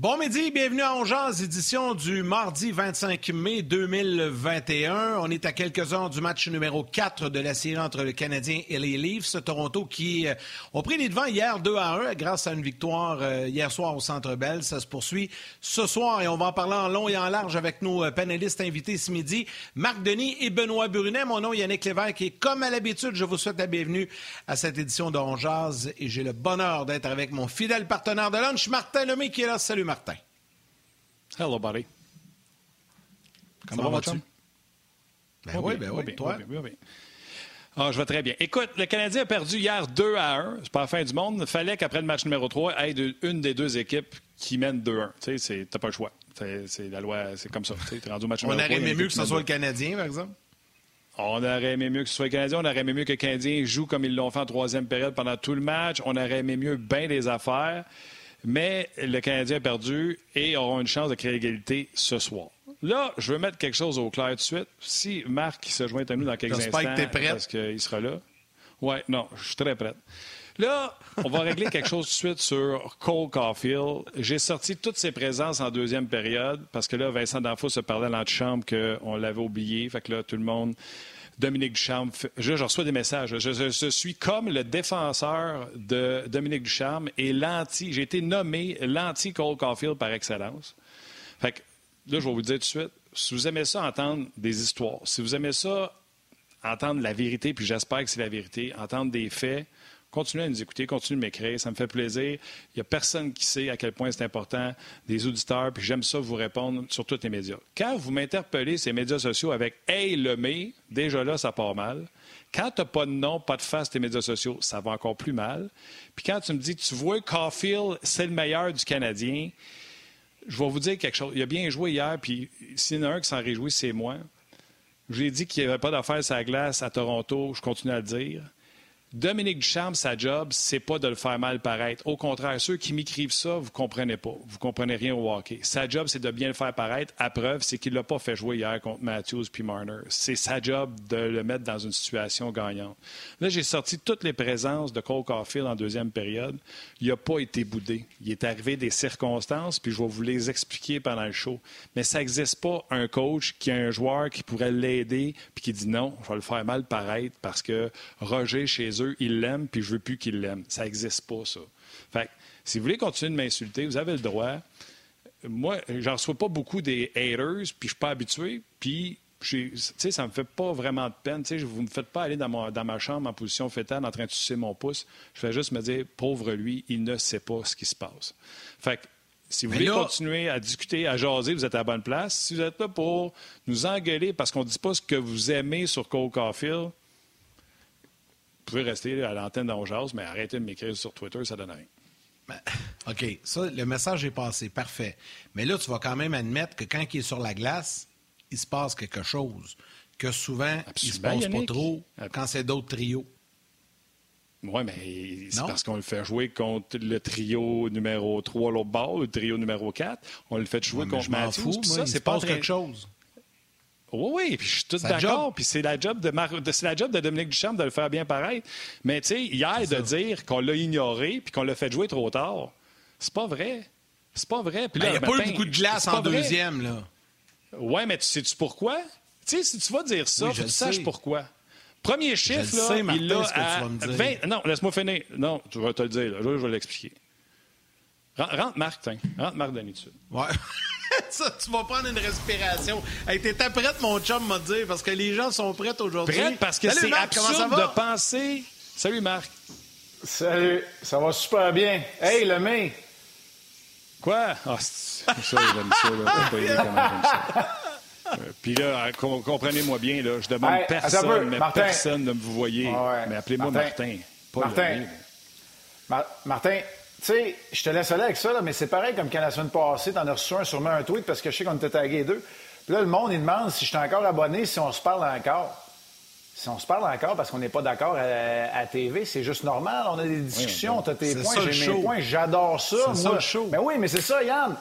Bon midi, bienvenue à Ongeaz, édition du mardi 25 mai 2021. On est à quelques heures du match numéro 4 de la série entre le Canadien et les Leafs. Toronto qui euh, ont pris les devants hier 2 à 1 grâce à une victoire euh, hier soir au Centre Bell. Ça se poursuit ce soir et on va en parler en long et en large avec nos euh, panélistes invités ce midi, Marc Denis et Benoît Brunet. Mon nom est Yannick Lévesque et comme à l'habitude, je vous souhaite la bienvenue à cette édition de Ongeaz et j'ai le bonheur d'être avec mon fidèle partenaire de lunch, Martin Lemay qui est là. Salut Martin. Hello, buddy. Comment vas-tu? Ben oui, ben oui, toi? Oui, ah, je vais très bien. Écoute, le Canadien a perdu hier 2 à 1. C'est pas la fin du monde. Il fallait qu'après le match numéro 3, il y ait une des deux équipes qui mène 2-1. Tu sais, t'as pas le choix. C'est la loi, c'est comme ça. Tu rendu au match on aurait aimé mieux que ce soit le Canadien, par exemple? On aurait aimé mieux que ce soit le Canadien. On aurait aimé mieux que le Canadien joue comme ils l'ont fait en troisième période pendant tout le match. On aurait aimé mieux bien des affaires. Mais le Canadien a perdu et aura une chance de créer l'égalité ce soir. Là, je veux mettre quelque chose au clair tout de suite. Si Marc se joint à nous dans quelques instants, que es prêt. parce qu'il sera là. Oui, non, je suis très prêt. Là, on va régler quelque chose tout de suite sur Cole Caulfield. J'ai sorti toutes ses présences en deuxième période parce que là, Vincent D'Anfos se parlait dans la chambre qu'on l'avait oublié. Fait que là, tout le monde Dominique Ducharme. Je, reçois des messages. Je, suis comme le défenseur de Dominique Ducharme et l'anti. J'ai été nommé l'anti-Cole Caulfield par excellence. Fait que, là, je vais vous dire tout de suite, si vous aimez ça, entendre des histoires, si vous aimez ça, entendre la vérité, puis j'espère que c'est la vérité, entendre des faits, continuez à nous écouter, continuez de m'écrire, ça me fait plaisir. Il n'y a personne qui sait à quel point c'est important, des auditeurs, puis j'aime ça vous répondre sur tous les médias. Quand vous m'interpellez ces médias sociaux avec Hey le mais, déjà là, ça part mal. Quand tu n'as pas de nom, pas de face tes médias sociaux, ça va encore plus mal. Puis quand tu me dis, tu vois, Caulfield, c'est le meilleur du Canadien, je vais vous dire quelque chose. Il a bien joué hier, puis s'il y en a un qui s'en réjouit, c'est moi. J'ai dit qu'il n'y avait pas d'affaires sur la glace à Toronto, je continue à le dire. Dominique Ducharme, sa job, c'est pas de le faire mal paraître. Au contraire, ceux qui m'écrivent ça, vous comprenez pas. Vous comprenez rien au hockey. Sa job, c'est de bien le faire paraître. À preuve, c'est qu'il l'a pas fait jouer hier contre Matthews puis Marner. C'est sa job de le mettre dans une situation gagnante. Là, j'ai sorti toutes les présences de Cole Caulfield en deuxième période. Il n'a pas été boudé. Il est arrivé des circonstances, puis je vais vous les expliquer pendant le show. Mais ça n'existe pas un coach qui a un joueur qui pourrait l'aider, puis qui dit non, je vais le faire mal paraître parce que Roger, chez eux, ils l'aiment, puis je veux plus qu'ils l'aiment. Ça n'existe pas, ça. Fait si vous voulez continuer de m'insulter, vous avez le droit. Moi, j'en reçois pas beaucoup des haters, puis je suis pas habitué, puis tu sais, ça me fait pas vraiment de peine. Tu sais, vous me faites pas aller dans, dans ma chambre en position fétale en train de sucer mon pouce. Je fais juste me dire, pauvre lui, il ne sait pas ce qui se passe. Fait si vous voulez continuer à discuter, à jaser, vous êtes à la bonne place. Si vous êtes là pour nous engueuler parce qu'on ne dit pas ce que vous aimez sur Cole Caulfield, pouvez rester à l'antenne d'Angers, mais arrêtez de m'écrire sur Twitter, ça donne rien. Ben, OK, ça, le message est passé, parfait. Mais là, tu vas quand même admettre que quand il est sur la glace, il se passe quelque chose. Que souvent, il il se passe pas trop quand c'est d'autres trios. Oui, mais c'est parce qu'on le fait jouer contre le trio numéro 3 l'autre bord, le trio numéro 4. On le fait jouer contre Matthews. ça, c'est pas quelque chose. Oui, oui, puis je suis tout d'accord. Puis c'est la, job de c'est la job de Dominique Duchamp de le faire bien pareil. Mais tu sais, hier, de dire qu'on l'a ignoré puis qu'on l'a fait jouer trop tard, c'est pas vrai. C'est pas vrai. Ben, il n'y a pas eu beaucoup de glace en deuxième, là. Oui, mais tu sais-tu pourquoi? Tu sais, si tu vas dire ça, tu saches pourquoi. Premier chiffre, là, il l'a à 20... Non, laisse-moi finir. Non, tu vas te le dire. Là, je vais l'expliquer. Rentre Marc, tiens. Rentre Marc d'habitude. Ouais. ça, tu vas prendre une respiration. Hey, T'étais prête, mon chum m'a dit, parce que les gens sont prêts aujourd'hui. Prête parce que c'est absurde de penser... Salut, Marc. Salut, ça va super bien. Hey, le main. Quoi? Ah, c'est ça, j'aime ça, là. Pas comment ça. Euh, puis là, comprenez-moi bien, là, je demande personne, mais personne de me vous voyez. Mais appelez-moi Martin. Martin. Martin, tu sais, je te laisse aller avec ça, là, mais c'est pareil comme quand la semaine passée, t'en as reçu un, sûrement un tweet parce que je sais qu'on était tagués deux. Puis là, le monde, il demande si je suis encore abonné, si on se parle encore. Si on se parle encore parce qu'on n'est pas d'accord à, TV, c'est juste normal. On a des discussions, tu as tes points, j'ai mes points, j'adore ça. C'est ça le show. Mais oui, mais c'est ça, Yann.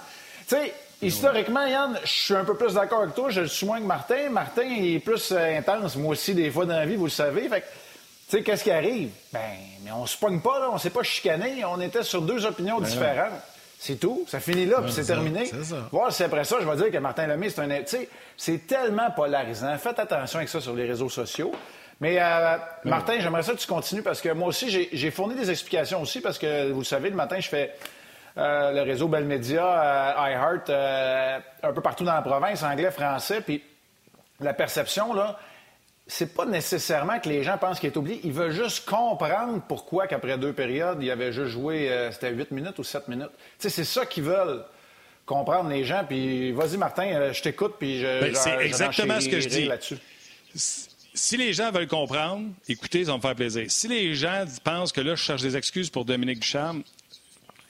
Tu sais, historiquement, Yann, je suis un peu plus d'accord avec toi. Je le suis moins que Martin. Martin, il est plus euh, intense. Moi aussi, des fois dans la vie, vous le savez. Fait tu sais, qu'est-ce qui arrive? Ben, mais on se pogne pas, là, on s'est pas chicané, on était sur deux opinions ben différentes. C'est tout. Ça finit là, puis c'est terminé. Ça. Voir si après ça, je vais dire que Martin Lemay, c'est un. Tu sais, c'est tellement polarisant. Faites attention avec ça sur les réseaux sociaux. Mais euh, Martin, j'aimerais ça que tu continues parce que moi aussi, j'ai fourni des explications aussi parce que vous le savez, le matin, je fais euh, le réseau Bell Media, euh, iHeart, un peu partout dans la province, anglais, français. Puis la perception, là, c'est pas nécessairement que les gens pensent qu'il est oublié. Ils veulent juste comprendre pourquoi qu'après deux périodes, il avait juste joué, c'était huit minutes ou sept minutes. Tu sais, c'est ça qu'ils veulent comprendre les gens. Puis vas-y, Martin, je t'écoute, puis je. Ben, c'est exactement ce que je dis là-dessus si les gens veulent comprendre, écoutez, ça va me faire plaisir. Si les gens pensent que là, je cherche des excuses pour Dominique Ducharme,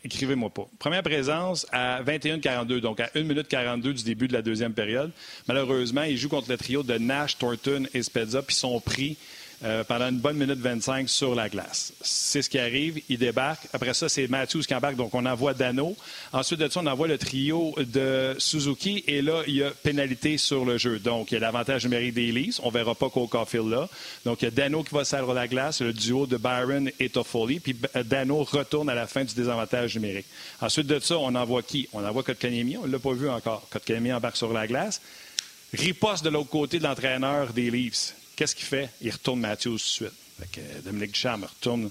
écrivez-moi pas. Première présence à 21-42, donc à 1 minute 42 du début de la deuxième période. Malheureusement, il joue contre le trio de Nash, Thornton et Spezza, puis sont pris euh, pendant une bonne minute 25 sur la glace. C'est ce qui arrive. Il débarque. Après ça, c'est Matthews qui embarque. Donc, on envoie Dano. Ensuite de ça, on envoie le trio de Suzuki. Et là, il y a pénalité sur le jeu. Donc, il y a l'avantage numérique des Leafs. On verra pas Cole Caulfield là. Donc, il y a Dano qui va servir la glace. Le duo de Byron et Toffoli. Puis Dano retourne à la fin du désavantage numérique. Ensuite de ça, on envoie qui? On envoie Kotkaniemi. On ne l'a pas vu encore. Kotkaniemi embarque sur la glace. Riposte de l'autre côté de l'entraîneur des Leafs. Qu'est-ce qu'il fait? Il retourne Matthews tout de suite. Fait que Dominique Ducharme retourne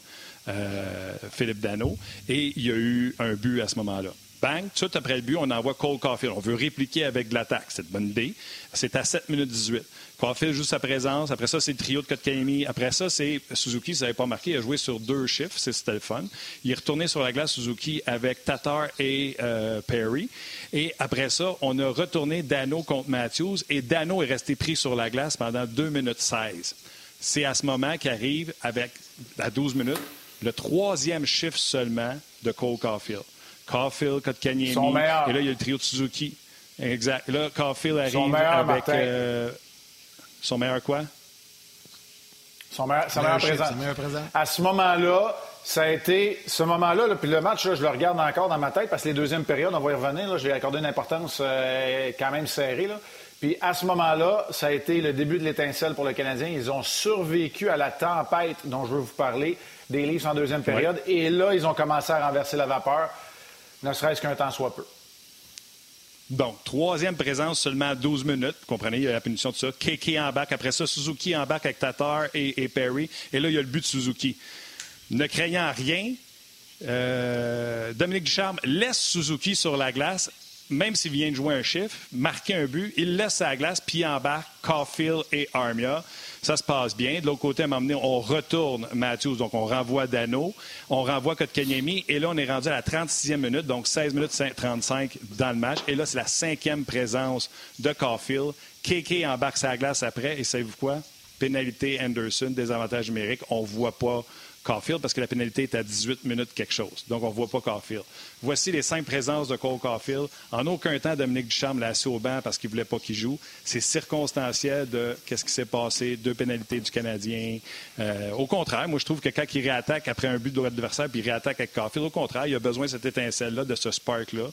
euh, Philippe Dano. Et il y a eu un but à ce moment-là. Bang, tout de suite après le but, on envoie Cole Caulfield. On veut répliquer avec de l'attaque. C'est une bonne idée. C'est à 7 minutes 18. Caulfield joue sa présence. Après ça, c'est le trio de Kotkaniemi. Après ça, c'est Suzuki, si vous n'avez pas marqué, il a joué sur deux chiffres. C'était le fun. Il est retourné sur la glace Suzuki avec Tatar et euh, Perry. Et après ça, on a retourné Dano contre Matthews. Et Dano est resté pris sur la glace pendant 2 minutes 16. C'est à ce moment qu'arrive, avec, à 12 minutes, le troisième chiffre seulement de Cole Caulfield. Caulfield, Kotkaniemi. Et là, il y a le trio de Suzuki. Exact. Là, Caulfield arrive avec. Son meilleur quoi? Son meilleur, son meilleur, présent. meilleur présent. À ce moment-là, ça a été ce moment-là, puis le match, je le regarde encore dans ma tête parce que les deuxièmes périodes, on va y revenir, là, je vais accorder une importance euh, quand même serrée. Là. Puis à ce moment-là, ça a été le début de l'étincelle pour le Canadien. Ils ont survécu à la tempête dont je veux vous parler, des Leafs en deuxième période. Et là, ils ont commencé à renverser la vapeur ne serait-ce qu'un temps soit peu. Donc, troisième présence seulement à 12 minutes. Vous comprenez, il y a la punition de ça. En bac. Après ça, Suzuki en bac avec Tatar et, Perry. Et là, il y a le but de Suzuki. Ne craignant rien, euh, Dominique Ducharme laisse Suzuki sur la glace même s'il vient de jouer un chiffre, marquer un but, il laisse sa glace, puis en bas, Caulfield et Armia. Ça se passe bien. De l'autre côté, à un on retourne Matthews, donc on renvoie Dano, on renvoie Kotkaniemi, et là, on est rendu à la 36e minute, donc 16 minutes 35 dans le match. Et là, c'est la cinquième présence de Caulfield. Keke embarque sa glace après, et savez-vous quoi? Pénalité Anderson, désavantage numérique. On ne voit pas Caulfield parce que la pénalité est à 18 minutes quelque chose. Donc, on ne voit pas Caulfield. Voici les cinq présences de Cole Caulfield. En aucun temps, Dominique Ducharme l'a assis au banc parce qu'il ne voulait pas qu'il joue. C'est circonstanciel de qu'est-ce qui s'est passé, deux pénalités du Canadien. Euh, au contraire, moi, je trouve que quand il réattaque après un but de l'adversaire puis il réattaque avec Caulfield, au contraire, il a besoin de cette étincelle-là, de ce spark-là.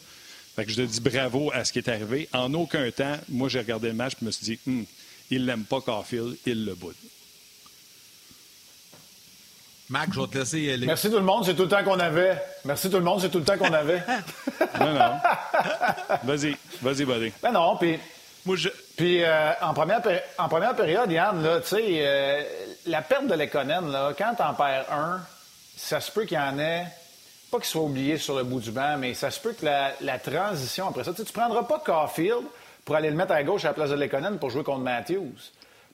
Fait je te dis bravo à ce qui est arrivé. En aucun temps, moi, j'ai regardé le match et me suis dit, hum, il l'aime pas Caulfield, il le boude. Mac, je vais te laisser aller. Merci tout le monde, c'est tout le temps qu'on avait. Merci tout le monde, c'est tout le temps qu'on avait. non, non. Vas-y, vas-y, vas-y. Ben non, puis. Moi, je... Puis euh, en, première en première période, Yann, là, tu sais, euh, la perte de l'économie, là, quand t'en perds un, ça se peut qu'il y en ait, pas qu'il soit oublié sur le bout du banc, mais ça se peut que la, transition après ça, tu ne prendras pas Caulfield pour aller le mettre à gauche à la place de l'économie pour jouer contre Matthews.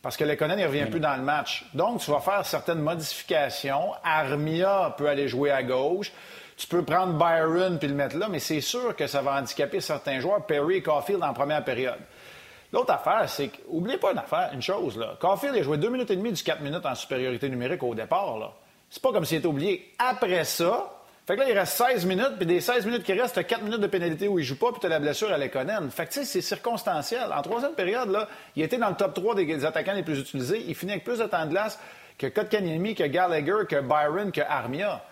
Parce que Lekonen, ne revient plus dans le match. Donc, tu vas faire certaines modifications. Armia peut aller jouer à gauche. Tu peux prendre Byron puis le mettre là, mais c'est sûr que ça va handicaper certains joueurs, Perry et Caulfield en première période. L'autre affaire, c'est qu'oubliez pas une affaire, une chose, là. Caulfield a joué deux minutes et demie du quatre minutes en supériorité numérique au départ, là. C'est pas comme s'il était oublié. Après ça, fait que là, il reste 16 minutes, puis des 16 minutes qui restent, t'as 4 minutes de pénalité où il joue pas, puis t'as la blessure à l'éconène. Fait que, tu sais, c'est circonstanciel. En troisième période, là, il était dans le top 3 des attaquants les plus utilisés. Il finit avec plus de temps de glace que Kotkaniemi, que Gallagher, que Byron, que Armia.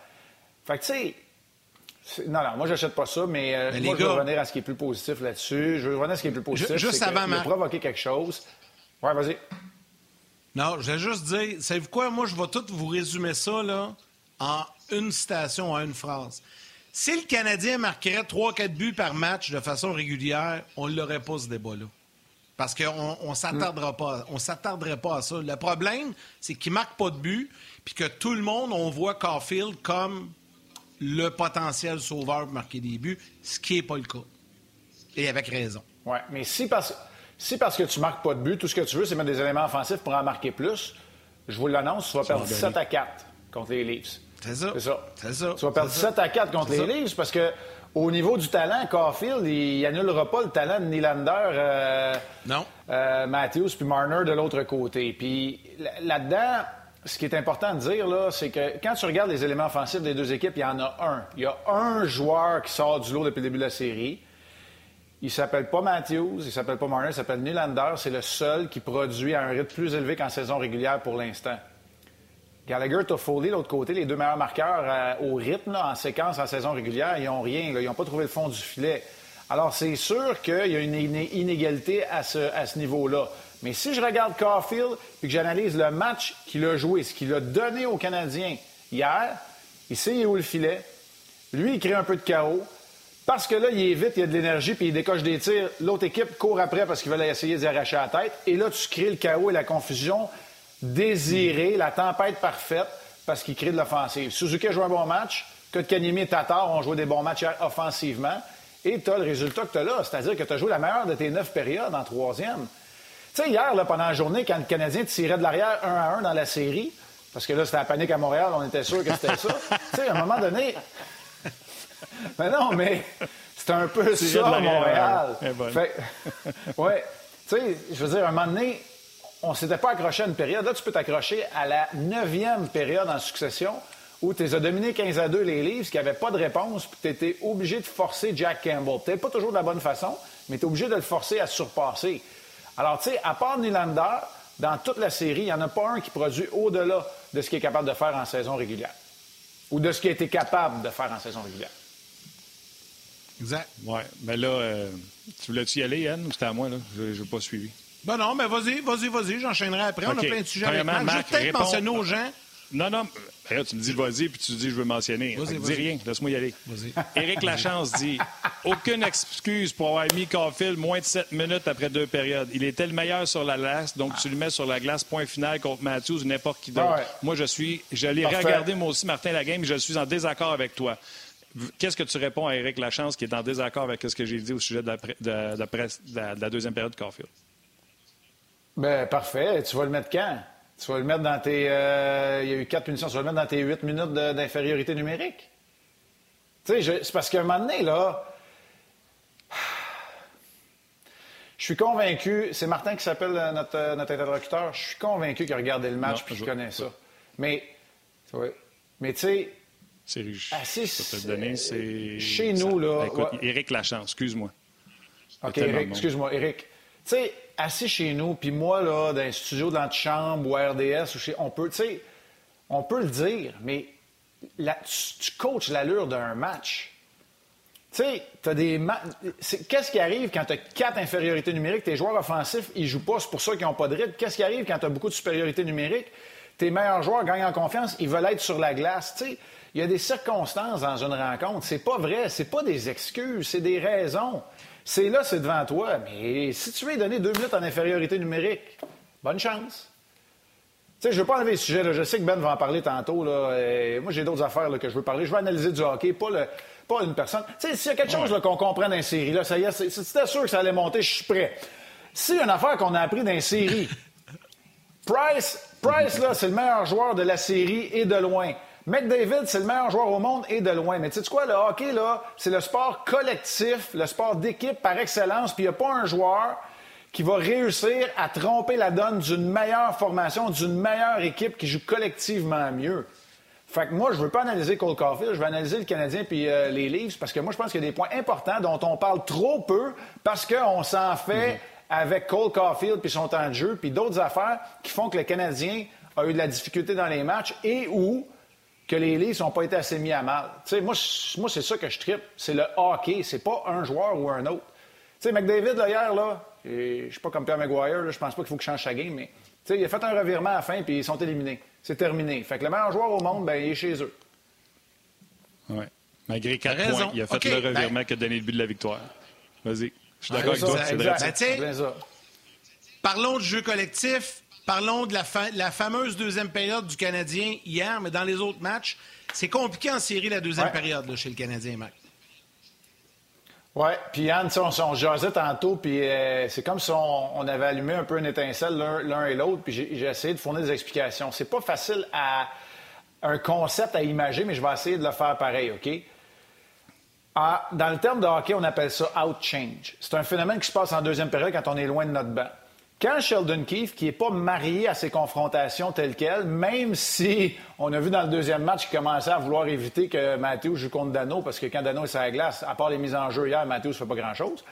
Fait que, tu sais, non, non, moi, j'achète pas ça, mais, euh, moi, je veux revenir à ce qui est plus positif là-dessus. Je veux revenir à ce qui est plus positif. Juste avant, que, provoquer quelque chose. Ouais, vas-y. Non, je vais juste dire, savez-vous quoi? Moi, je vais tout vous résumer ça, là, en une citation, en une phrase. Si le Canadien marquerait 3-4 buts par match de façon régulière, on ne l'aurait pas, ce débat-là. Parce qu'on ne s'attardera pas, on s'attarderait pas à ça. Le problème, c'est qu'il ne marque pas de but, puis que tout le monde, on voit Caulfield comme le potentiel sauveur pour marquer des buts, ce qui n'est pas le cas. Et avec raison. Oui, mais si parce, si parce que tu marques pas de but, tout ce que tu veux, c'est mettre des éléments offensifs pour en marquer plus, je vous l'annonce, tu vas perdre 17 à 4 contre les Leafs. C'est ça. C'est ça. C'est ça. Tu vas perdre 17 à 4 contre les Leafs parce que au niveau du talent, Caulfield, il annulera pas le talent de Nylander, euh, non. Euh, Matthews puis Marner de l'autre côté. Puis là-dedans, ce qui est important de dire, là, c'est que quand tu regardes les éléments offensifs des deux équipes, il y en a un. Il y a un joueur qui sort du lot depuis le début de la série. Il s'appelle pas Matthews, il s'appelle pas Marner, il s'appelle Nylander. C'est le seul qui produit à un rythme plus élevé qu'en saison régulière pour l'instant. Gallagher, Toffoli, l'autre côté, les deux meilleurs marqueurs euh, au rythme, en séquence, en saison régulière, ils n'ont rien. ils n'ont pas trouvé le fond du filet. Alors, c'est sûr qu'il y a une inégalité à ce, niveau-là. Mais si je regarde Caulfield et que j'analyse le match qu'il a joué, ce qu'il a donné aux Canadiens hier, il sait où le filet? Lui, il crée un peu de chaos. Parce que là, il est vite, il a de l'énergie, puis il décoche des tirs. L'autre équipe court après parce qu'il veut essayer d'y arracher la tête. Et là, tu crées le chaos et la confusion désirée, la tempête parfaite, parce qu'il crée de l'offensive. Suzuki a joué un bon match. Kotkaniemi et Tatar ont joué des bons matchs offensivement. Et tu as le résultat que tu as là, c'est-à-dire que tu as joué la meilleure de tes neuf périodes en troisième. Tu sais, hier, là, pendant la journée, quand le Canadien tirait de l'arrière un à un dans la série, parce que là, c'était la panique à Montréal, on était sûr que c'était ça. tu sais, à un moment donné. mais non, mais c'était un peu ça à Montréal. Fait... ouais. Tu sais, je veux dire, à un moment donné, on s'était pas accroché à une période. Là, tu peux t'accrocher à la neuvième période en succession où tu as dominé 15 à 2 les Leafs, qui n'avaient pas de réponse, puis tu étais obligé de forcer Jack Campbell. Peut-être pas toujours de la bonne façon, mais tu es obligé de le forcer à surpasser. Alors, tu sais, à part Nylander, dans toute la série, il n'y en a pas un qui produit au-delà de ce qu'il est capable de faire en saison régulière. Ou de ce qu'il a été capable de faire en saison régulière. Exact. Oui. Mais là, euh, tu voulais-tu y aller, Yann, ou c'était à moi, là? Je n'ai pas suivi. Ben non, mais vas-y, vas-y, vas-y, j'enchaînerai après. On a plein de sujets avec Je vais peut-être mentionner aux gens non, non. Ben tu me dis vas-y, puis tu dis je veux mentionner. Dis rien, laisse-moi y aller. Éric Lachance dit Aucune excuse pour avoir mis Caulfield moins de 7 minutes après deux périodes. Il était le meilleur sur la glace, donc tu le mets sur la glace, point final contre Matthews ou n'importe qui d'autre. Moi, je suis. J'allais regarder moi aussi, Martin Lagame, je suis en désaccord avec toi. Qu'est-ce que tu réponds à Éric Lachance qui est en désaccord avec ce que j'ai dit au sujet de la, de la deuxième période de Caulfield? Ben, parfait. Tu vas le mettre quand? Tu vas le mettre dans tes. Euh, il y a eu quatre punitions. Tu vas le mettre dans tes huit minutes d'infériorité numérique. Tu sais, c'est parce qu'à un moment donné, là. Je suis convaincu, c'est Martin qui s'appelle euh, notre, euh, notre, interlocuteur, je suis convaincu qu'il a regardé le match et qu'il connaît ça. Mais, mais tu sais, c'est riche. donner, c'est. Chez nous, là. Écoute, Éric Lachance, excuse-moi. OK, Éric, excuse-moi. Éric, tu sais, assis chez nous, puis moi, là, dans un studio de l'antichambre ou RDS, ou chez, on peut, tu on peut le dire, mais tu, coaches l'allure d'un match. Tu sais, tu as des Qu'est-ce qui arrive quand tu as quatre infériorités numériques? Tes joueurs offensifs, ils jouent pas, c'est pour ça qu'ils n'ont pas de rythme. Qu'est-ce qui arrive quand tu as beaucoup de supériorité numérique? Tes meilleurs joueurs gagnent en confiance, ils veulent être sur la glace. Tu sais, il y a des circonstances dans une rencontre. C'est pas vrai, c'est pas des excuses, c'est des raisons. C'est là, c'est devant toi. Mais si tu veux donner deux minutes en infériorité numérique, bonne chance. Tu sais, je ne veux pas enlever le sujet. Je sais que Ben va en parler tantôt. Là. moi, j'ai d'autres affaires que je veux parler. Je veux analyser du hockey, pas, le, pas une personne. Tu sais, s'il y a quelque chose qu'on comprend dans série, là, ça y est, si tu étais sûr que ça allait monter, je suis prêt. S'il y a une affaire qu'on a appris dans série, Price, Price, là, c'est le meilleur joueur de la série et de loin. McDavid, c'est le meilleur joueur au monde et de loin. Mais tu sais quoi, le hockey, là, c'est le sport collectif, le sport d'équipe par excellence, puis il n'y a pas un joueur qui va réussir à tromper la donne d'une meilleure formation, d'une meilleure équipe qui joue collectivement mieux. Fait que moi, je veux pas analyser Cole Caulfield, je veux analyser le Canadien puis euh, les Leafs parce que moi, je pense qu'il y a des points importants dont on parle trop peu parce qu'on s'en fait mhm. avec Cole Caulfield puis son temps de jeu puis d'autres affaires qui font que le Canadien a eu de la difficulté dans les matchs et où que les Leafs n'ont pas été assez mis à mal. moi, moi c'est ça que je tripe. C'est le hockey. C'est pas un joueur ou un autre. Tu sais, McDavid, là, hier, là, je suis pas comme Pierre Maguire, je pense pas qu'il faut qu'il change sa game, mais il a fait un revirement à la fin, puis ils sont éliminés. C'est terminé. Fait que le meilleur joueur au monde, ben, il est chez eux. Oui. Malgré quatre points, il a fait le revirement ben- qui a donné le but de la victoire. Vas-y. Je suis d'accord avec toi. C'est ben, Parlons de jeu collectif. Parlons de la, la, fameuse deuxième période du Canadien hier, mais dans les autres matchs, c'est compliqué en série la deuxième période chez le Canadien, Mac. Oui, puis Yann, on, on jasait tantôt, puis euh, c'est comme si on, avait allumé un peu une étincelle l'un et l'autre, puis j'ai essayé de fournir des explications. C'est pas facile à un concept à imager, mais je vais essayer de le faire pareil, OK? Ah, dans le terme de hockey, on appelle ça out change. C'est un phénomène qui se passe en deuxième période quand on est loin de notre banc. Quand Sheldon Keefe, qui n'est pas marié à ces confrontations telles quelles, même si on a vu dans le deuxième match qu'il commençait à vouloir éviter que Matthews joue contre Dano, parce que quand Dano est sur la glace, à part les mises en jeu hier, Matthews ne fait pas grand-chose.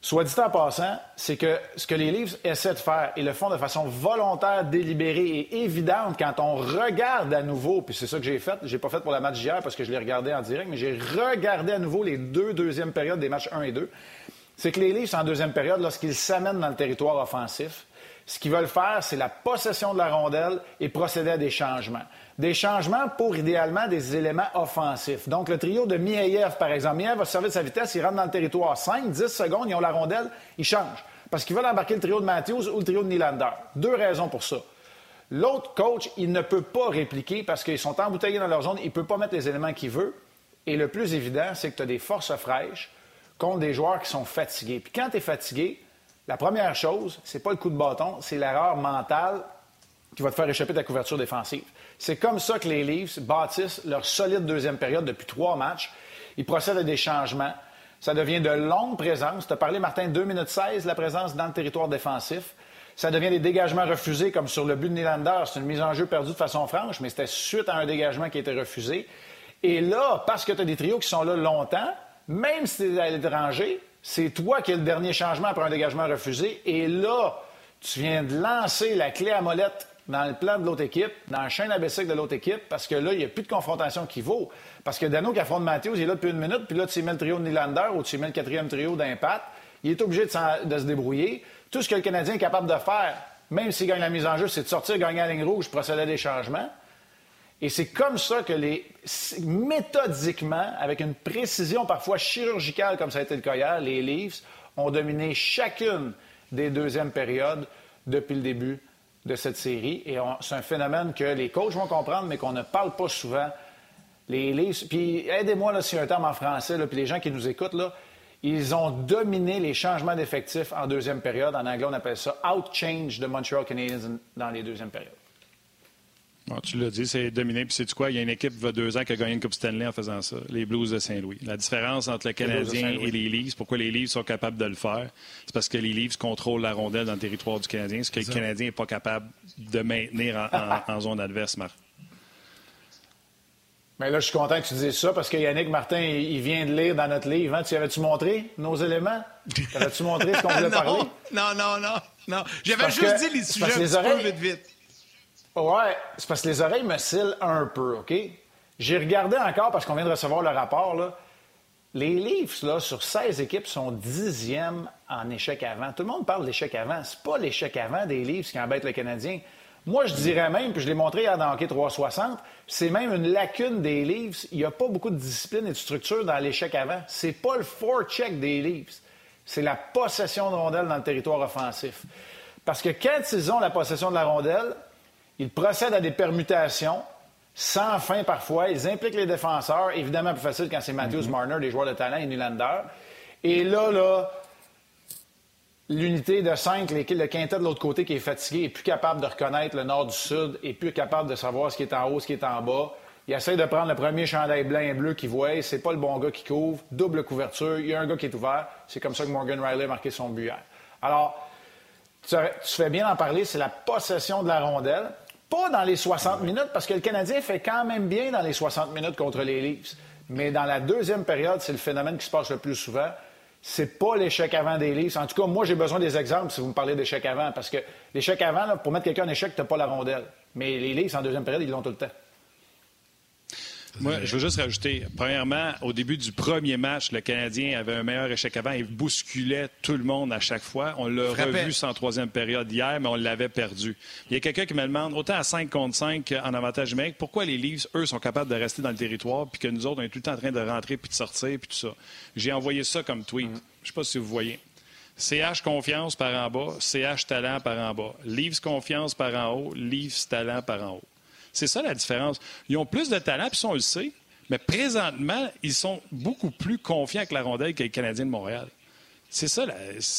Soit dit en passant, c'est que ce que les Leafs essaient de faire, et le font de façon volontaire, délibérée et évidente quand on regarde à nouveau, puis c'est ça que j'ai fait, j'ai pas fait pour la match d'hier parce que je l'ai regardé en direct, mais j'ai regardé à nouveau les deux deuxièmes périodes des matchs 1 et 2 c'est que les Leafs, en deuxième période, lorsqu'ils s'amènent dans le territoire offensif, ce qu'ils veulent faire, c'est la possession de la rondelle et procéder à des changements. Des changements pour, idéalement, des éléments offensifs. Donc, le trio de Mieyev, par exemple. Mieyev va servir de sa vitesse, il rentre dans le territoire 5, 10 secondes, ils ont la rondelle, ils changent. Parce qu'ils veulent embarquer le trio de Matthews ou le trio de Nylander. Deux raisons pour ça. L'autre coach, il ne peut pas répliquer parce qu'ils sont embouteillés dans leur zone, il ne peut pas mettre les éléments qu'il veut. Et le plus évident, c'est que tu as des forces fraîches contre des joueurs qui sont fatigués. Puis quand tu es fatigué, la première chose, c'est pas le coup de bâton, c'est l'erreur mentale qui va te faire échapper ta couverture défensive. C'est comme ça que les Leafs bâtissent leur solide deuxième période depuis trois matchs. Ils procèdent à des changements. Ça devient de longues présences. Tu as parlé, Martin, 2 minutes 16, la présence dans le territoire défensif. Ça devient des dégagements refusés, comme sur le but de Nylander. C'est une mise en jeu perdue de façon franche, mais c'était suite à un dégagement qui a été refusé. Et là, parce que tu as des trios qui sont là longtemps, même si tu es à l'étranger, c'est toi qui as le dernier changement après un dégagement refusé. Et là, tu viens de lancer la clé à molette dans le plan de l'autre équipe, dans la chaîne de l'autre équipe, parce que là, il n'y a plus de confrontation qui vaut. Parce que Dano qui affronte Matthews, il est là depuis une minute, puis là, tu mets le trio de Nylander ou tu mets le quatrième trio d'impact. Il est obligé de, se débrouiller. Tout ce que le Canadien est capable de faire, même s'il gagne la mise en jeu, c'est de sortir, gagner la ligne rouge, procéder à des changements. Et c'est comme ça que les méthodiquement, avec une précision parfois chirurgicale, comme ça a été le cas hier, les Leafs ont dominé chacune des deuxièmes périodes depuis le début de cette série. Et c'est un phénomène que les coachs vont comprendre, mais qu'on ne parle pas souvent. Les Leafs, puis aidez-moi là, si un terme en français, puis les gens qui nous écoutent, là, ils ont dominé les changements d'effectifs en deuxième période. En anglais, on appelle ça out-change de Montreal Canadiens dans les deuxièmes périodes tu l'as dit, c'est dominé. Puis c'est quoi? Il y a une équipe, il y a deux ans, qui a gagné une Coupe Stanley en faisant ça, les Blues de Saint-Louis. La différence entre le Canadien et les Leafs, pourquoi les Leafs sont capables de le faire, c'est parce que les Leafs contrôlent la rondelle dans le territoire du Canadien, ce que le Canadien n'est pas capable de maintenir en, zone adverse, Marc. Mais là, je suis content que tu dises ça parce que Yannick Martin, il vient de lire dans notre livre. Hein. Tu avais-tu montré nos éléments? Avais-tu montré ce qu'on voulait parler? Non, non, non, non. J'avais juste dit les sujets un petit peu vite, vite. Ouais, c'est parce que les oreilles me scellent un peu, OK? J'ai regardé encore parce qu'on vient de recevoir le rapport, là. Les Leafs, là, sur 16 équipes, sont dixièmes en échec avant. Tout le monde parle d'échec avant. C'est pas l'échec avant des Leafs qui embête le Canadien. Moi, je dirais même, puis je l'ai montré hier dans Hockey 360, c'est même une lacune des Leafs. Il n'y a pas beaucoup de discipline et de structure dans l'échec avant. C'est pas le forecheck des Leafs. C'est la possession de rondelle dans le territoire offensif. Parce que quand ils ont la possession de la rondelle, ils procèdent à des permutations sans fin parfois. Ils impliquent les défenseurs. Évidemment, plus facile quand c'est Matthews, mhm. Marner, des joueurs de talent et Nylander. Et là, là, l'unité de 5, le quintet de l'autre côté qui est fatigué, est plus capable de reconnaître le nord du sud, est plus capable de savoir ce qui est en haut, ce qui est en bas. Il essaie de prendre le premier chandail blanc et bleu qu'il voit. C'est pas le bon gars qui couvre. Double couverture. Il y a un gars qui est ouvert. C'est comme ça que Morgan Riley a marqué son but hier. Alors, tu fais bien d'en parler. C'est la possession de la rondelle. Pas dans les 60 minutes, parce que le Canadien fait quand même bien dans les 60 minutes contre les Leafs. Mais dans la deuxième période, c'est le phénomène qui se passe le plus souvent. C'est pas l'échec avant des Leafs. En tout cas, moi, j'ai besoin des exemples si vous me parlez d'échec avant. Parce que l'échec avant, pour mettre quelqu'un en échec, tu pas la rondelle. Mais les Leafs, en deuxième période, ils l'ont tout le temps. Moi, je veux juste rajouter, premièrement, au début du premier match, le Canadien avait un meilleur échec avant. Il bousculait tout le monde à chaque fois. On l'a revu sans troisième période hier, mais on l'avait perdu. Il y a quelqu'un qui me demande, autant à 5 contre 5 en avantage numérique, pourquoi les Leafs, eux, sont capables de rester dans le territoire, puis que nous autres, on est tout le temps en train de rentrer, puis de sortir, puis tout ça? J'ai envoyé ça comme tweet. Mm. Je ne sais pas si vous voyez. CH confiance par en bas, CH talent par en bas. Leafs confiance par en haut, Leafs talent par en haut. C'est ça la différence. Ils ont plus de talent, puis on le sait, mais présentement, ils sont beaucoup plus confiants avec la rondelle que les Canadiens de Montréal. C'est ça,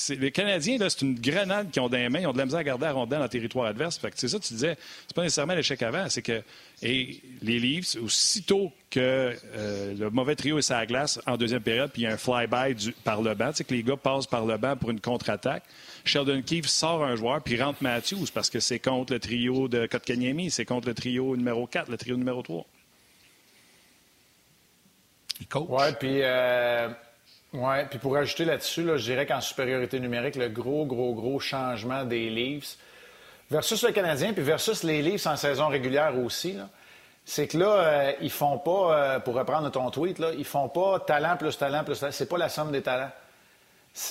les Canadiens, c'est une grenade qu'ils ont dans les mains, ils ont de la misère à garder la rondelle en territoire adverse. c'est ça, tu disais, c'est pas nécessairement l'échec avant, c'est que et les Leafs, aussitôt que euh, le mauvais trio est sur la glace en deuxième période, puis il y a un fly-by par le banc, tu sais, que les gars passent par le banc pour une contre-attaque, Sheldon Keefe sort un joueur, puis rentre Matthews, parce que c'est contre le trio de Kotkaniemi, c'est contre le trio numéro 4, le trio numéro 3. Il coach. Oui, puis... Euh, ouais, puis pour ajouter là-dessus, là, je dirais qu'en supériorité numérique, le gros, gros, gros changement des Leafs versus le Canadien, puis versus les Leafs en saison régulière aussi, c'est que là, euh, ils font pas, euh, pour reprendre ton tweet, là, ils font pas talent plus talent plus talent. C'est pas la somme des talents.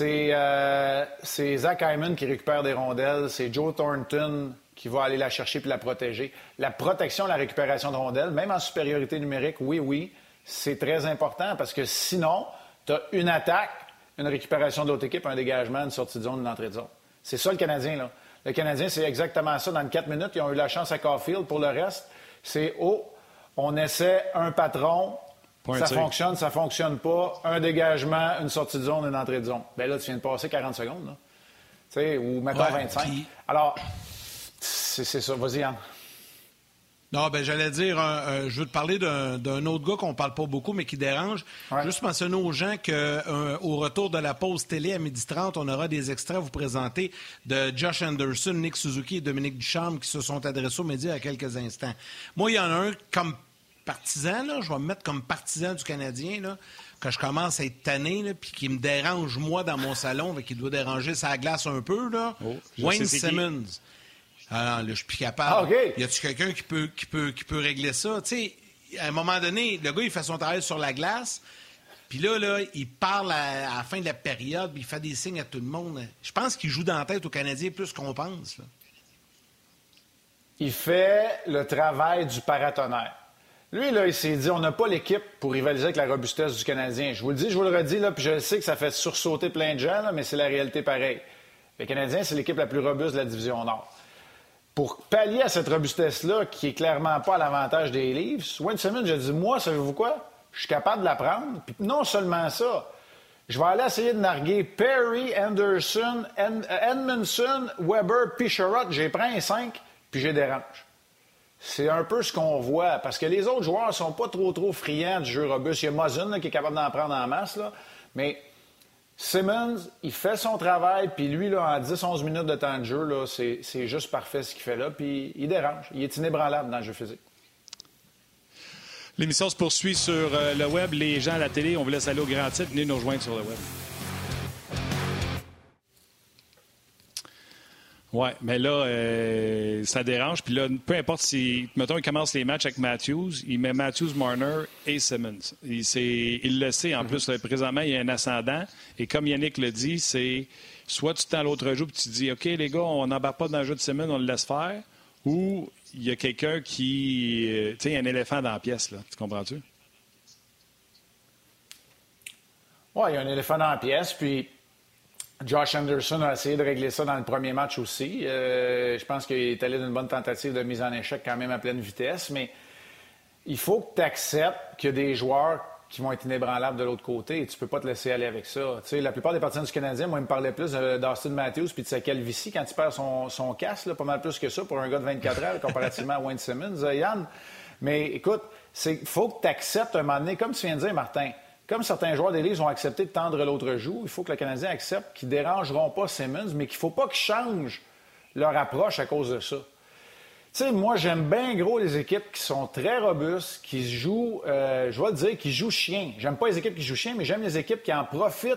Euh, c'est Zach Hyman qui récupère des rondelles. C'est Joe Thornton qui va aller la chercher puis la protéger. La protection, la récupération de rondelles, même en supériorité numérique, oui, oui, c'est très important parce que sinon, tu as une attaque, une récupération de l'autre équipe, un dégagement, une sortie de zone, une entrée de zone. C'est ça le Canadien, là. Le Canadien, c'est exactement ça. Dans les quatre minutes, ils ont eu la chance à Caulfield. Pour le reste, c'est oh, on essaie un patron, ça fonctionne, ça fonctionne pas. Un dégagement, une sortie de zone, une entrée de zone. Bien là, tu viens de passer 40 secondes, là. Tu sais, ou mettons 25. Alors, c'est ça. Vas-y, Yann. Non, ben j'allais dire, je veux te parler d'un autre gars qu'on parle pas beaucoup, mais qui dérange. Juste mentionner aux gens qu'au euh, retour de la pause télé à 12h30, on aura des extraits à vous présenter de Josh Anderson, Nick Suzuki et Dominique Ducharme qui se sont adressés aux médias à quelques instants. Moi, il y en a un comme partisan, là, je vais me mettre comme partisan du Canadien, là, que je commence à être tanné, puis qui me dérange, moi, dans mon salon, qui doit déranger sa glace un peu, là. Oh, Wayne Simmons. Ah là, je suis plus capable. Ah, y a-tu quelqu'un qui peut, qui, peut, qui peut régler ça? Tu sais, à un moment donné, le gars, il fait son travail sur la glace. Puis là, là, il parle à, la fin de la période, puis il fait des signes à tout le monde. Je pense qu'il joue dans la tête aux Canadiens plus qu'on pense. Il fait le travail du paratonnerre. Lui, là, il s'est dit, on n'a pas l'équipe pour rivaliser avec la robustesse du Canadien. Je vous le dis, je vous le redis, là, puis je sais que ça fait sursauter plein de gens, mais c'est la réalité pareille. Le Canadien, c'est l'équipe la plus robuste de la division Nord. Pour pallier à cette robustesse-là, qui est clairement pas à l'avantage des Leafs, Wayne Simmons, j'ai dit, moi, savez-vous quoi? Je suis capable de la prendre. Non seulement ça, je vais aller essayer de narguer Perry, Anderson, Edmondson, Weber, puis J'ai pris un 5, puis j'ai dérange. C'est un peu ce qu'on voit, parce que les autres joueurs sont pas trop, trop friands du jeu robuste. Il y a Muzzin qui est capable d'en prendre en masse, là. mais Simmons, il fait son travail, puis lui, là, en 10-11 minutes de temps de jeu, là, c'est, juste parfait ce qu'il fait là, puis il dérange. Il est inébranlable dans le jeu physique. L'émission se poursuit sur euh, le web. Les gens à la télé, on vous laisse aller au grand titre. Venez nous rejoindre sur le web. Oui, mais là, euh, ça dérange. Puis là, peu importe si, mettons, il commence les matchs avec Matthews, il met Matthews, Marner et Simmons. Il, il le sait, en mhm. plus, présentement, il y a un ascendant. Et comme Yannick le dit, c'est soit tu tends l'autre joue et tu dis, OK, les gars, on n'embarque pas dans le jeu de Simmons, on le laisse faire, ou il y a quelqu'un qui. Euh, tu sais, il y a un éléphant dans la pièce, là. Tu comprends-tu? Oui, il y a un éléphant dans la pièce, puis Josh Anderson a essayé de régler ça dans le premier match aussi. Euh, je pense qu'il est allé d'une bonne tentative de mise en échec quand même à pleine vitesse, mais il faut que tu acceptes qu'il y a des joueurs qui vont être inébranlables de l'autre côté et tu peux pas te laisser aller avec ça. Tu sais, la plupart des partisans du Canadien, moi, ils me parlaient plus d'Austin Matthews puis de sa calvitie quand il perd son, son casque, pas mal plus que ça pour un gars de 24 ans comparativement à Wayne Simmons, euh, Yann. Mais écoute, il faut que tu acceptes un moment donné, comme tu viens de dire, Martin, comme certains joueurs des Leafs ont accepté de tendre l'autre joue, il faut que le Canadien accepte qu'ils ne dérangeront pas Simmons, mais qu'il ne faut pas qu'ils changent leur approche à cause de ça. Tu sais, moi, j'aime bien gros les équipes qui sont très robustes, qui jouent, euh, je vais te dire, qui jouent chien. J'aime pas les équipes qui jouent chien, mais j'aime les équipes qui en profitent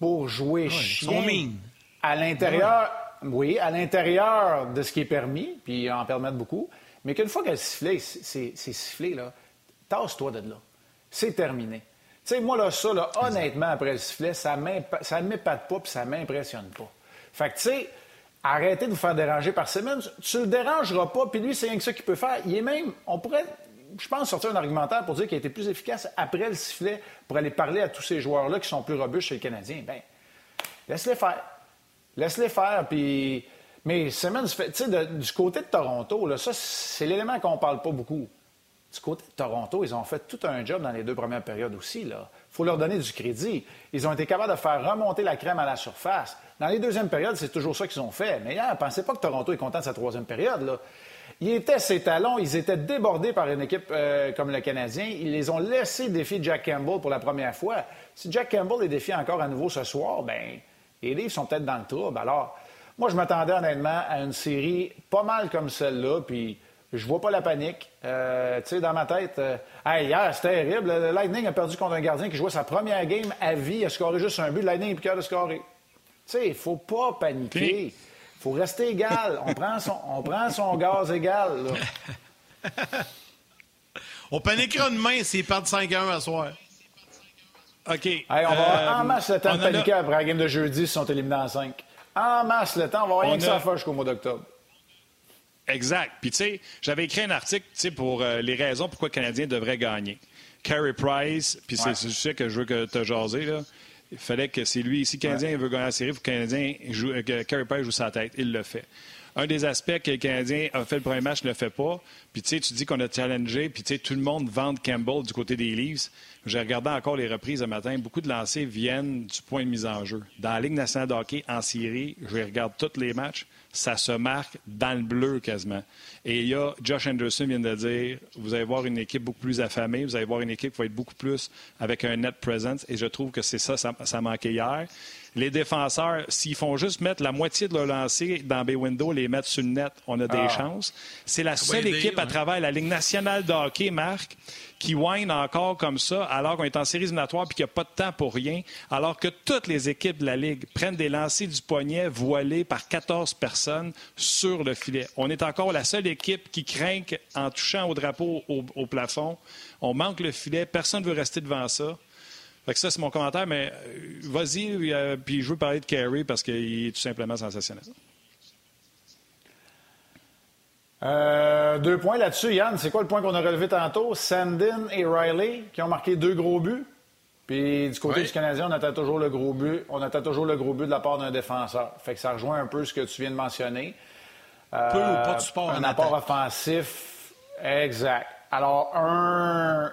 pour jouer chien. À l'intérieur, oui, à l'intérieur de ce qui est permis, puis en permettre beaucoup, mais qu'une fois qu'elle sifflée, c'est sifflé, là tasse-toi de là. C'est terminé. Tu sais, moi, là, ça, là, honnêtement, après le sifflet, ça ne m'épate pas puis ça m'impressionne pas. Fait que, tu sais, arrêtez de vous faire déranger par Simmons. Tu le dérangeras pas, puis lui, c'est rien que ça qu'il peut faire. Il est même, on pourrait, je pense, sortir un argumentaire pour dire qu'il a été plus efficace après le sifflet pour aller parler à tous ces joueurs-là qui sont plus robustes chez les Canadiens. Bien, laisse-les faire. Laisse-les faire, puis... Mais Simmons, tu sais, du côté de Toronto, là, ça, c'est l'élément qu'on parle pas beaucoup. Du côté Toronto, ils ont fait tout un job dans les deux premières périodes aussi. Il faut leur donner du crédit. Ils ont été capables de faire remonter la crème à la surface. Dans les deuxièmes périodes, c'est toujours ça qu'ils ont fait. Mais hier, pensez pas que Toronto est content de sa troisième période. Ils étaient ses talons, ils étaient débordés par une équipe euh, comme le Canadien. Ils les ont laissés défier Jack Campbell pour la première fois. Si Jack Campbell les défie encore à nouveau ce soir, ben les livres sont peut-être dans le trouble. Alors, moi, je m'attendais honnêtement à une série pas mal comme celle-là, puis je vois pas la panique. Euh, tu sais, dans ma tête, euh, hier, c'était terrible. Le Lightning a perdu contre un gardien qui jouait sa première game à vie. Il a scoré juste un but. Le Lightning est plus de scorer. Tu sais, il faut pas paniquer. Il faut rester égal. On prend son, on prend son gaz égal. on paniquera demain s'ils perdent 5-1 à soir. OK. on va avoir en masse le temps de paniquer après la game de jeudi s'ils sont éliminés en 5. En masse le temps. On va avoir rien que ça à jusqu'au mois d'octobre. Exact. Puis, tu sais, j'avais écrit un article pour euh, les raisons pourquoi le Canadien devrait gagner. Carey Price, puis c'est ça que je veux que tu as jasé, là. Il fallait que c'est lui. Si le Canadien veut gagner la série, il faut que le Canadien joue, euh, que Carey Price joue sa tête. Il le fait. Un des aspects que le Canadien a fait le premier match ne le fait pas. Puis tu sais, tu dis qu'on a challengé, puis tu sais, tout le monde vend Campbell du côté des Leafs. J'ai regardé encore les reprises ce matin. Beaucoup de lancers viennent du point de mise en jeu. Dans la Ligue nationale de hockey, en série, je regarde tous les matchs ça se marque dans le bleu quasiment. Et il y a, Josh Anderson vient de dire, vous allez voir une équipe beaucoup plus affamée, vous allez voir une équipe qui va être beaucoup plus avec un net presence. Et je trouve que c'est ça, ça, ça manquait hier. Les défenseurs, s'ils font juste mettre la moitié de leur lancer dans Bay Window, les mettre sur le net, on a des ah. chances. C'est la seule équipe à travers la Ligue nationale de hockey, Marc, qui whine encore comme ça, alors qu'on est en série éliminatoire et qu'il n'y a pas de temps pour rien, alors que toutes les équipes de la Ligue prennent des lancers du poignet voilés par 14 personnes sur le filet. On est encore la seule équipe qui craint en touchant au drapeau au, au plafond. On manque le filet, personne ne veut rester devant ça. Fait que ça, c'est mon commentaire, mais euh, vas-y, euh, puis je veux parler de Carey parce qu'il est tout simplement sensationnel. Euh, deux points là-dessus, Yann. C'est quoi le point qu'on a relevé tantôt? Sandin et Riley qui ont marqué deux gros buts. Puis du côté du Canadien, on attend toujours le gros but. On attend toujours le gros but de la part d'un défenseur. Fait que ça rejoint un peu ce que tu viens de mentionner. peu ou pas de support Un apport offensif. Exact. Alors, un,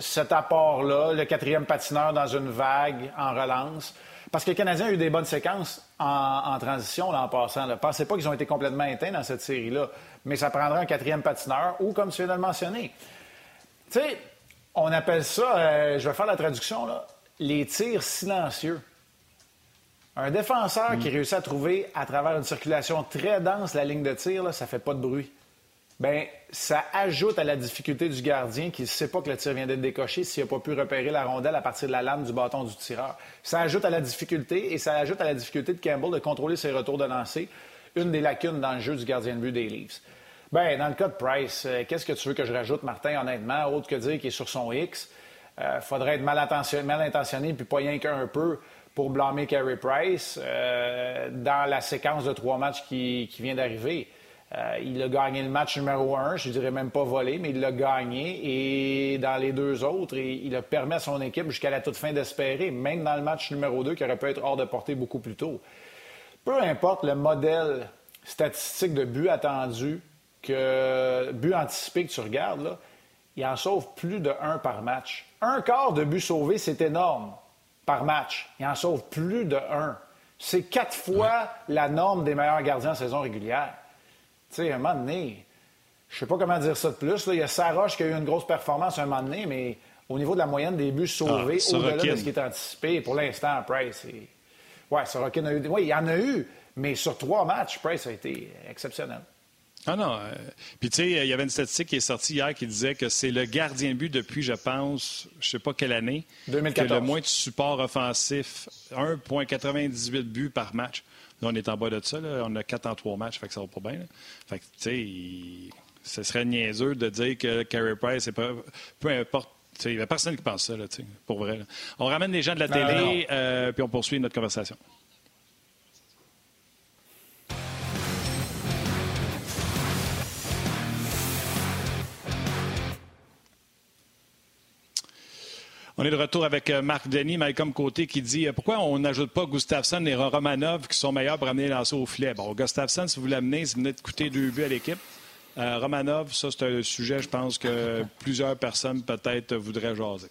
cet apport-là, le quatrième patineur dans une vague en relance, parce que les Canadiens ont eu des bonnes séquences en, transition là, en passant. Ne pensez pas qu'ils ont été complètement éteints dans cette série-là, mais ça prendra un quatrième patineur ou, comme tu viens de le mentionner, tu sais, on appelle ça, euh, je vais faire la traduction, là, les tirs silencieux. Un défenseur qui mm. réussit à trouver à travers une circulation très dense la ligne de tir, là, ça fait pas de bruit. Bien, ça ajoute à la difficulté du gardien qui ne sait pas que le tir vient d'être décoché s'il n'a pas pu repérer la rondelle à partir de la lame du bâton du tireur. Ça ajoute à la difficulté et ça ajoute à la difficulté de Campbell de contrôler ses retours de lancer, une des lacunes dans le jeu du gardien de but des Leafs. Bien, dans le cas de Price, euh, qu'est-ce que tu veux que je rajoute, Martin, honnêtement, autre que dire qu'il est sur son X? Euh, faudrait être mal, intentionné, mal intentionné puis pas rien qu'un peu pour blâmer Carey Price euh, dans la séquence de trois matchs qui vient d'arriver. Euh, il a gagné le match numéro un, je ne dirais même pas volé, mais il l'a gagné. Et dans les deux autres, il a permis à son équipe jusqu'à la toute fin d'espérer, même dans le match numéro 2 qui aurait pu être hors de portée beaucoup plus tôt. Peu importe le modèle statistique de but attendu, que but anticipé que tu regardes, là, il en sauve plus de un par match. Un quart de but sauvé, c'est énorme par match. Il en sauve plus de un. C'est quatre fois la norme des meilleurs gardiens en saison régulière. Tu sais, à un moment donné, je sais pas comment dire ça de plus. Il y a Saroche qui a eu une grosse performance à un moment donné, mais au niveau de la moyenne des buts sauvés, ah, au-delà de ce qui est anticipé, pour l'instant, Price. Ouais, Sorokin a eu... Oui, il y en a eu, mais sur trois matchs, Price a été exceptionnel. Ah non. Euh, puis tu sais, il y avait une statistique qui est sortie hier qui disait que c'est le gardien but depuis, je pense, je sais pas quelle année, 2014. qui a le moins de support offensif, 1,98 buts par match. Là, on est en bas de ça. Là. On a 4 en 3 matchs, fait que ça va pas bien. Fait que, tu sais, ce serait niaiseux de dire que Carey Price, est pas, peu importe il n'y a personne qui pense ça, là, pour vrai. On ramène les gens de la télé, euh, puis on poursuit notre conversation. On est de retour avec euh, Marc Denis, Malcolm Côté, qui dit euh, pourquoi on n'ajoute pas Gustafsson et Romanov qui sont meilleurs pour amener les au filet? Bon, Gustafsson, si vous l'amenez, vous venez de coûter deux buts à l'équipe. Euh, Romanov, ça, c'est un sujet, je pense, que plusieurs personnes peut-être voudraient jaser.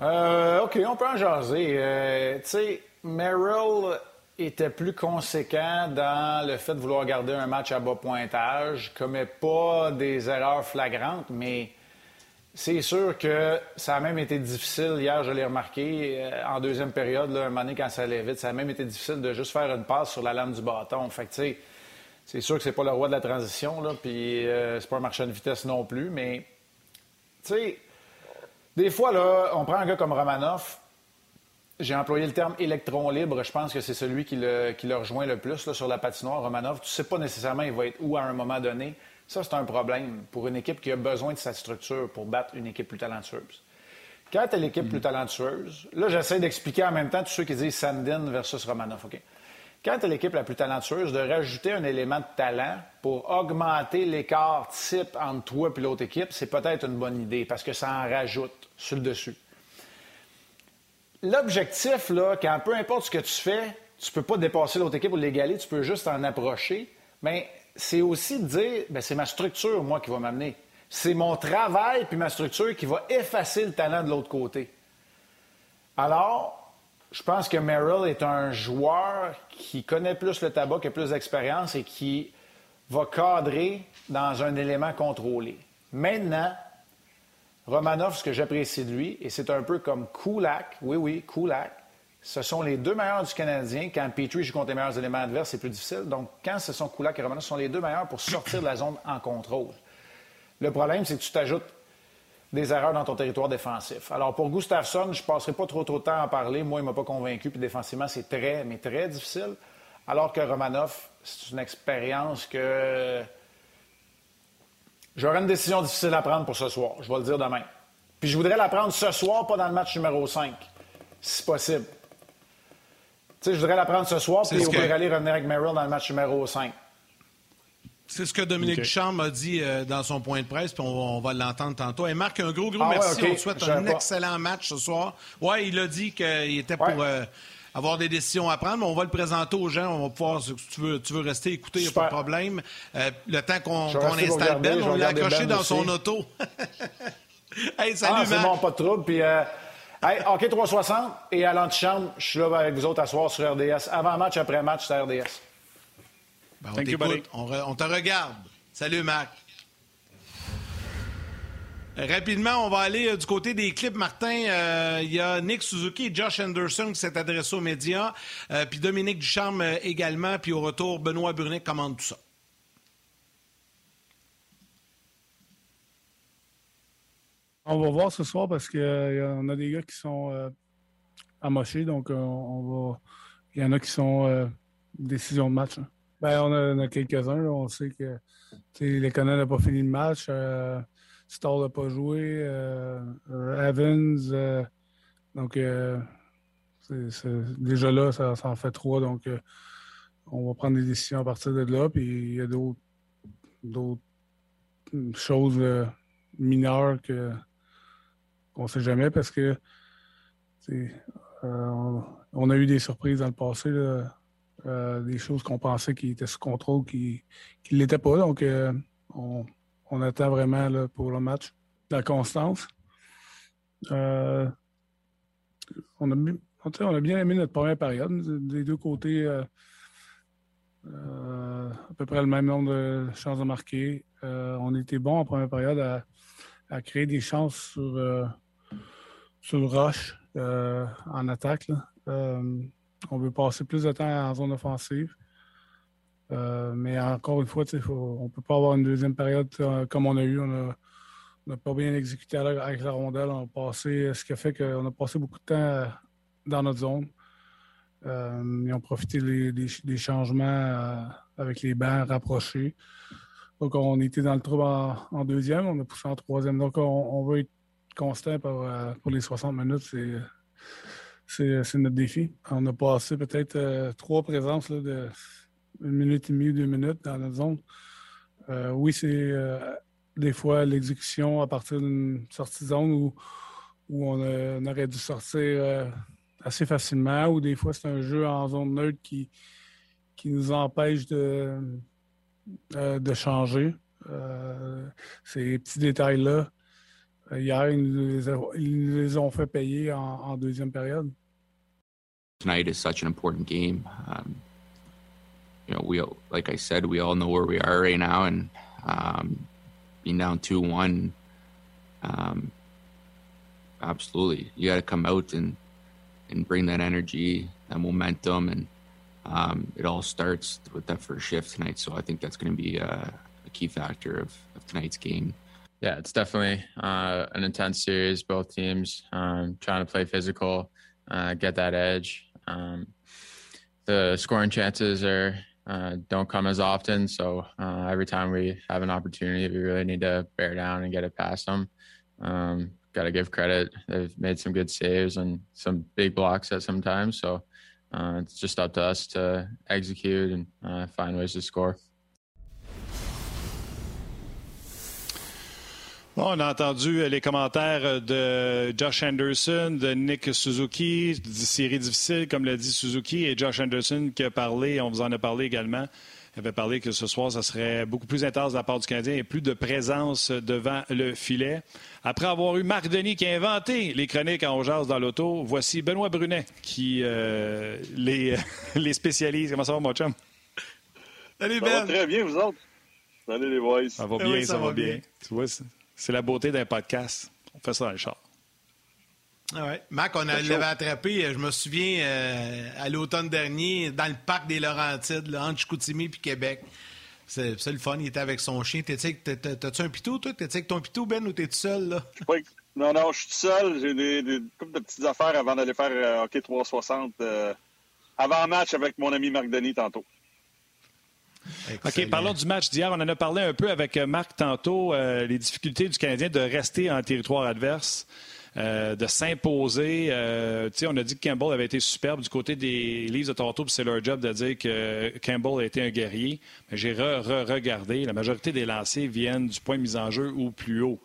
OK, on peut en jaser. tu sais, Merrill était plus conséquent dans le fait de vouloir garder un match à bas pointage, commet pas des erreurs flagrantes, mais c'est sûr que ça a même été difficile. Hier, je l'ai remarqué, euh, en deuxième période, là, un quand ça allait vite, ça a même été difficile de juste faire une passe sur la lame du bâton. Fait que, c'est sûr que c'est pas le roi de la transition, là, puis euh, c'est pas un marchand de vitesse non plus, mais, tu sais, des fois, là, on prend un gars comme Romanoff, j'ai employé le terme électron libre. Je pense que c'est celui qui le, qui le rejoint le plus sur la patinoire. Romanov, tu sais pas nécessairement il va être où à un moment donné. Ça, c'est un problème pour une équipe qui a besoin de sa structure pour battre une équipe plus talentueuse. Quand tu l'équipe plus talentueuse, là, j'essaie d'expliquer en même temps tous ceux qui disent Sandin versus Romanov. OK? Quand tu l'équipe la plus talentueuse, de rajouter un élément de talent pour augmenter l'écart type entre toi et l'autre équipe, c'est peut-être une bonne idée parce que ça en rajoute sur le dessus. L'objectif, là, quand peu importe ce que tu fais, tu ne peux pas dépasser l'autre équipe ou l'égaler, tu peux juste en approcher. Mais c'est aussi de dire, ben, c'est ma structure, moi, qui va m'amener. C'est mon travail puis ma structure qui va effacer le talent de l'autre côté. Alors, je pense que Merrill est un joueur qui connaît plus le tabac, qui a plus d'expérience et qui va cadrer dans un élément contrôlé. Maintenant, Romanov, ce que j'apprécie de lui, et c'est un peu comme Kulak, oui, oui, Kulak, ce sont les deux meilleurs du Canadien. Quand Petrie joue contre les meilleurs éléments adverses, c'est plus difficile. Donc, quand ce sont Kulak et Romanov, ce sont les deux meilleurs pour sortir de la zone en contrôle. Le problème, c'est que tu t'ajoutes des erreurs dans ton territoire défensif. Alors, pour Gustafsson, je ne passerai pas trop, trop de temps à en parler. Moi, il ne m'a pas convaincu. Puis défensivement, c'est très, mais très difficile. Alors que Romanov, c'est une expérience que j'aurais une décision difficile à prendre pour ce soir. Je vais le dire demain. Puis je voudrais la prendre ce soir, pas dans le match numéro 5, si possible sais, je voudrais la prendre ce soir, puis on que... aller revenir avec Merrill dans le match numéro 5. C'est ce que Dominique okay. Duchamp a dit euh, dans son point de presse, puis on, va l'entendre tantôt. Et Marc, un gros, gros ah, merci. Ouais, okay. On te souhaite un excellent match ce soir. Oui, il a dit qu'il était pour euh, avoir des décisions à prendre, mais on va le présenter aux gens. On va pouvoir, si tu veux, tu veux rester écouter, il n'y a pas de problème. Euh, le temps qu'on qu installe Ben, on l'a accroché ben dans aussi. son auto. hey, salut, ah, c'est bon, pas de trouble. Puis, euh, Hey, OK 360 et à l'antichambre, je suis là avec vous autres à soir sur RDS. Avant match, après match sur RDS. Ben, on t'écoute, on, on, te regarde. Salut, Marc. Rapidement, on va aller euh, du côté des clips. Martin, euh, il y a Nick Suzuki et Josh Anderson qui s'est adressé aux médias, euh, puis Dominique Ducharme euh, également, puis au retour, Benoît Brunet commande tout ça. On va voir ce soir parce qu'on euh, a des gars qui sont euh, amochés, donc euh, on va. Il y en a qui sont décision de match. Hein. Ben, on a, a quelques-uns. On sait que Canadiens n'ont pas fini le match. Stall n'a pas joué. Evans. donc, déjà là, ça, ça, en fait trois. Donc, on va prendre des décisions à partir de là. Puis il y a d'autres choses mineures que on ne sait jamais parce que euh, on a eu des surprises dans le passé, euh, des choses qu'on pensait qui étaient sous contrôle, qui ne l'étaient pas. Donc, euh, on, attend vraiment pour le match la constance. on, a, on a bien aimé notre première période. Des deux côtés, à peu près le même nombre de chances de marquer. on était bon en première période à, à créer des chances sur sur le rush euh, en attaque. Euh, on veut passer plus de temps en zone offensive. Euh, mais encore une fois, faut, on ne peut pas avoir une deuxième période comme on a eu. On n'a pas bien exécuté avec la rondelle. On a passé, ce qui a fait qu'on a passé beaucoup de temps dans notre zone. ils ont profité des, changements avec les bancs rapprochés. Donc, on était dans le trou en, deuxième, on a poussé en troisième. Donc, on, veut être constant pour, pour les 60 minutes. C'est notre défi. On a passé peut-être trois présences de une minute et demie, deux minutes dans notre zone. oui, c'est des fois l'exécution à partir d'une sortie zone où, où on, aurait dû sortir euh, assez facilement, ou des fois c'est un jeu en zone neutre qui, qui nous empêche de, euh, de changer. Euh, ces petits détails-là, hier, ils nous, les, ont fait payer en, en, deuxième période. Tonight is such an important game. Um, you know, we like I said, we all know where we are right now, and um, being down two one, um, absolutely, you got to come out and and bring that energy, that momentum, and um, it all starts with that first shift tonight. So I think that's going to be a, a, key factor of, of, tonight's game. Yeah, it's definitely uh, an intense series. Both teams um, trying to play physical, uh, get that edge. Um, the scoring chances are uh, don't come as often. So uh, every time we have an opportunity, we really need to bear down and get it past them. Um, Got to give credit; they've made some good saves and some big blocks at some times. So uh, it's just up to us to execute and uh, find ways to score. On a entendu euh, les commentaires de Josh Anderson, de Nick Suzuki, série difficile, comme l'a dit Suzuki, et Josh Anderson qui a parlé, on vous en a parlé également, il avait parlé que ce soir, ça serait beaucoup plus intense de la part du Canadien et plus de présence devant le filet. Après avoir eu Marc Denis qui a inventé les chroniques en jazz dans l'auto, voici Benoît Brunet qui euh, les, les spécialise. Comment ça va, mon chum? Salut, Ben. Ça va très bien, vous autres? Salut, les boys. Ça va bien, ça, va bien. Tu vois, c'est la beauté d'un podcast. On fait ça dans le char. Ah ouais. Mac, on l'avait attrapé, je me souviens, euh, à l'automne dernier, dans le parc des Laurentides, entre Chicoutimi et Québec. C'est le fun, il était avec son chien. T'as-tu un pitou, toi? T'es-tu avec ton pitou, Ben, ou t'es tout seul, là? Non, non, je suis tout seul. J'ai des, des de petites affaires avant d'aller faire euh, Hockey 360 euh, avant match avec mon ami Marc Denis tantôt. OK, parlons du match d'hier. On en a parlé un peu avec euh, Marc tantôt, euh, les difficultés du Canadien de rester en territoire adverse. Euh, de s'imposer. on a dit que Campbell avait été superbe du côté des Leafs de Toronto, c'est leur job de dire que Campbell a été un guerrier. Mais j'ai re-regardé. La majorité des lancers viennent du point de mise en jeu ou plus haut.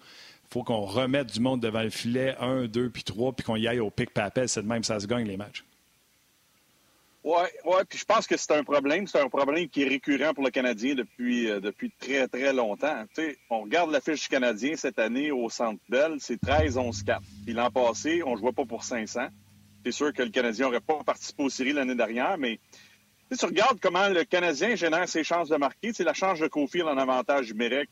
Il faut qu'on remette du monde devant le filet, un, deux, puis trois, puis qu'on y aille au pic papel. C'est de même ça se gagne les matchs. Oui, ouais, puis je pense que c'est un problème. C'est un problème qui est récurrent pour le Canadien depuis, euh, depuis très, très longtemps. sais, on regarde la fiche du Canadien cette année au Centre Bell, c'est 13-11-4. Puis l'an passé, on ne jouait pas pour 500. C'est sûr que le Canadien n'aurait pas participé aux séries l'année dernière, mais tu regardes comment le Canadien génère ses chances de marquer. C'est la chance de Cofield en avantage numérique.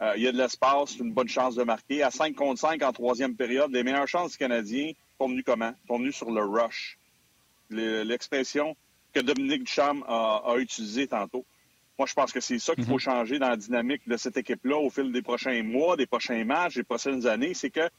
Euh, il y a de l'espace, une bonne chance de marquer. À 5 contre 5 en troisième période, les meilleures chances du Canadien sont venues comment? sont venues sur le rush l'expression que Dominique Ducharme a, a utilisée tantôt. Moi, je pense que c'est ça qu'il faut mhm. changer dans la dynamique de cette équipe-là au fil des prochains mois, des prochains matchs, des prochaines années. C'est que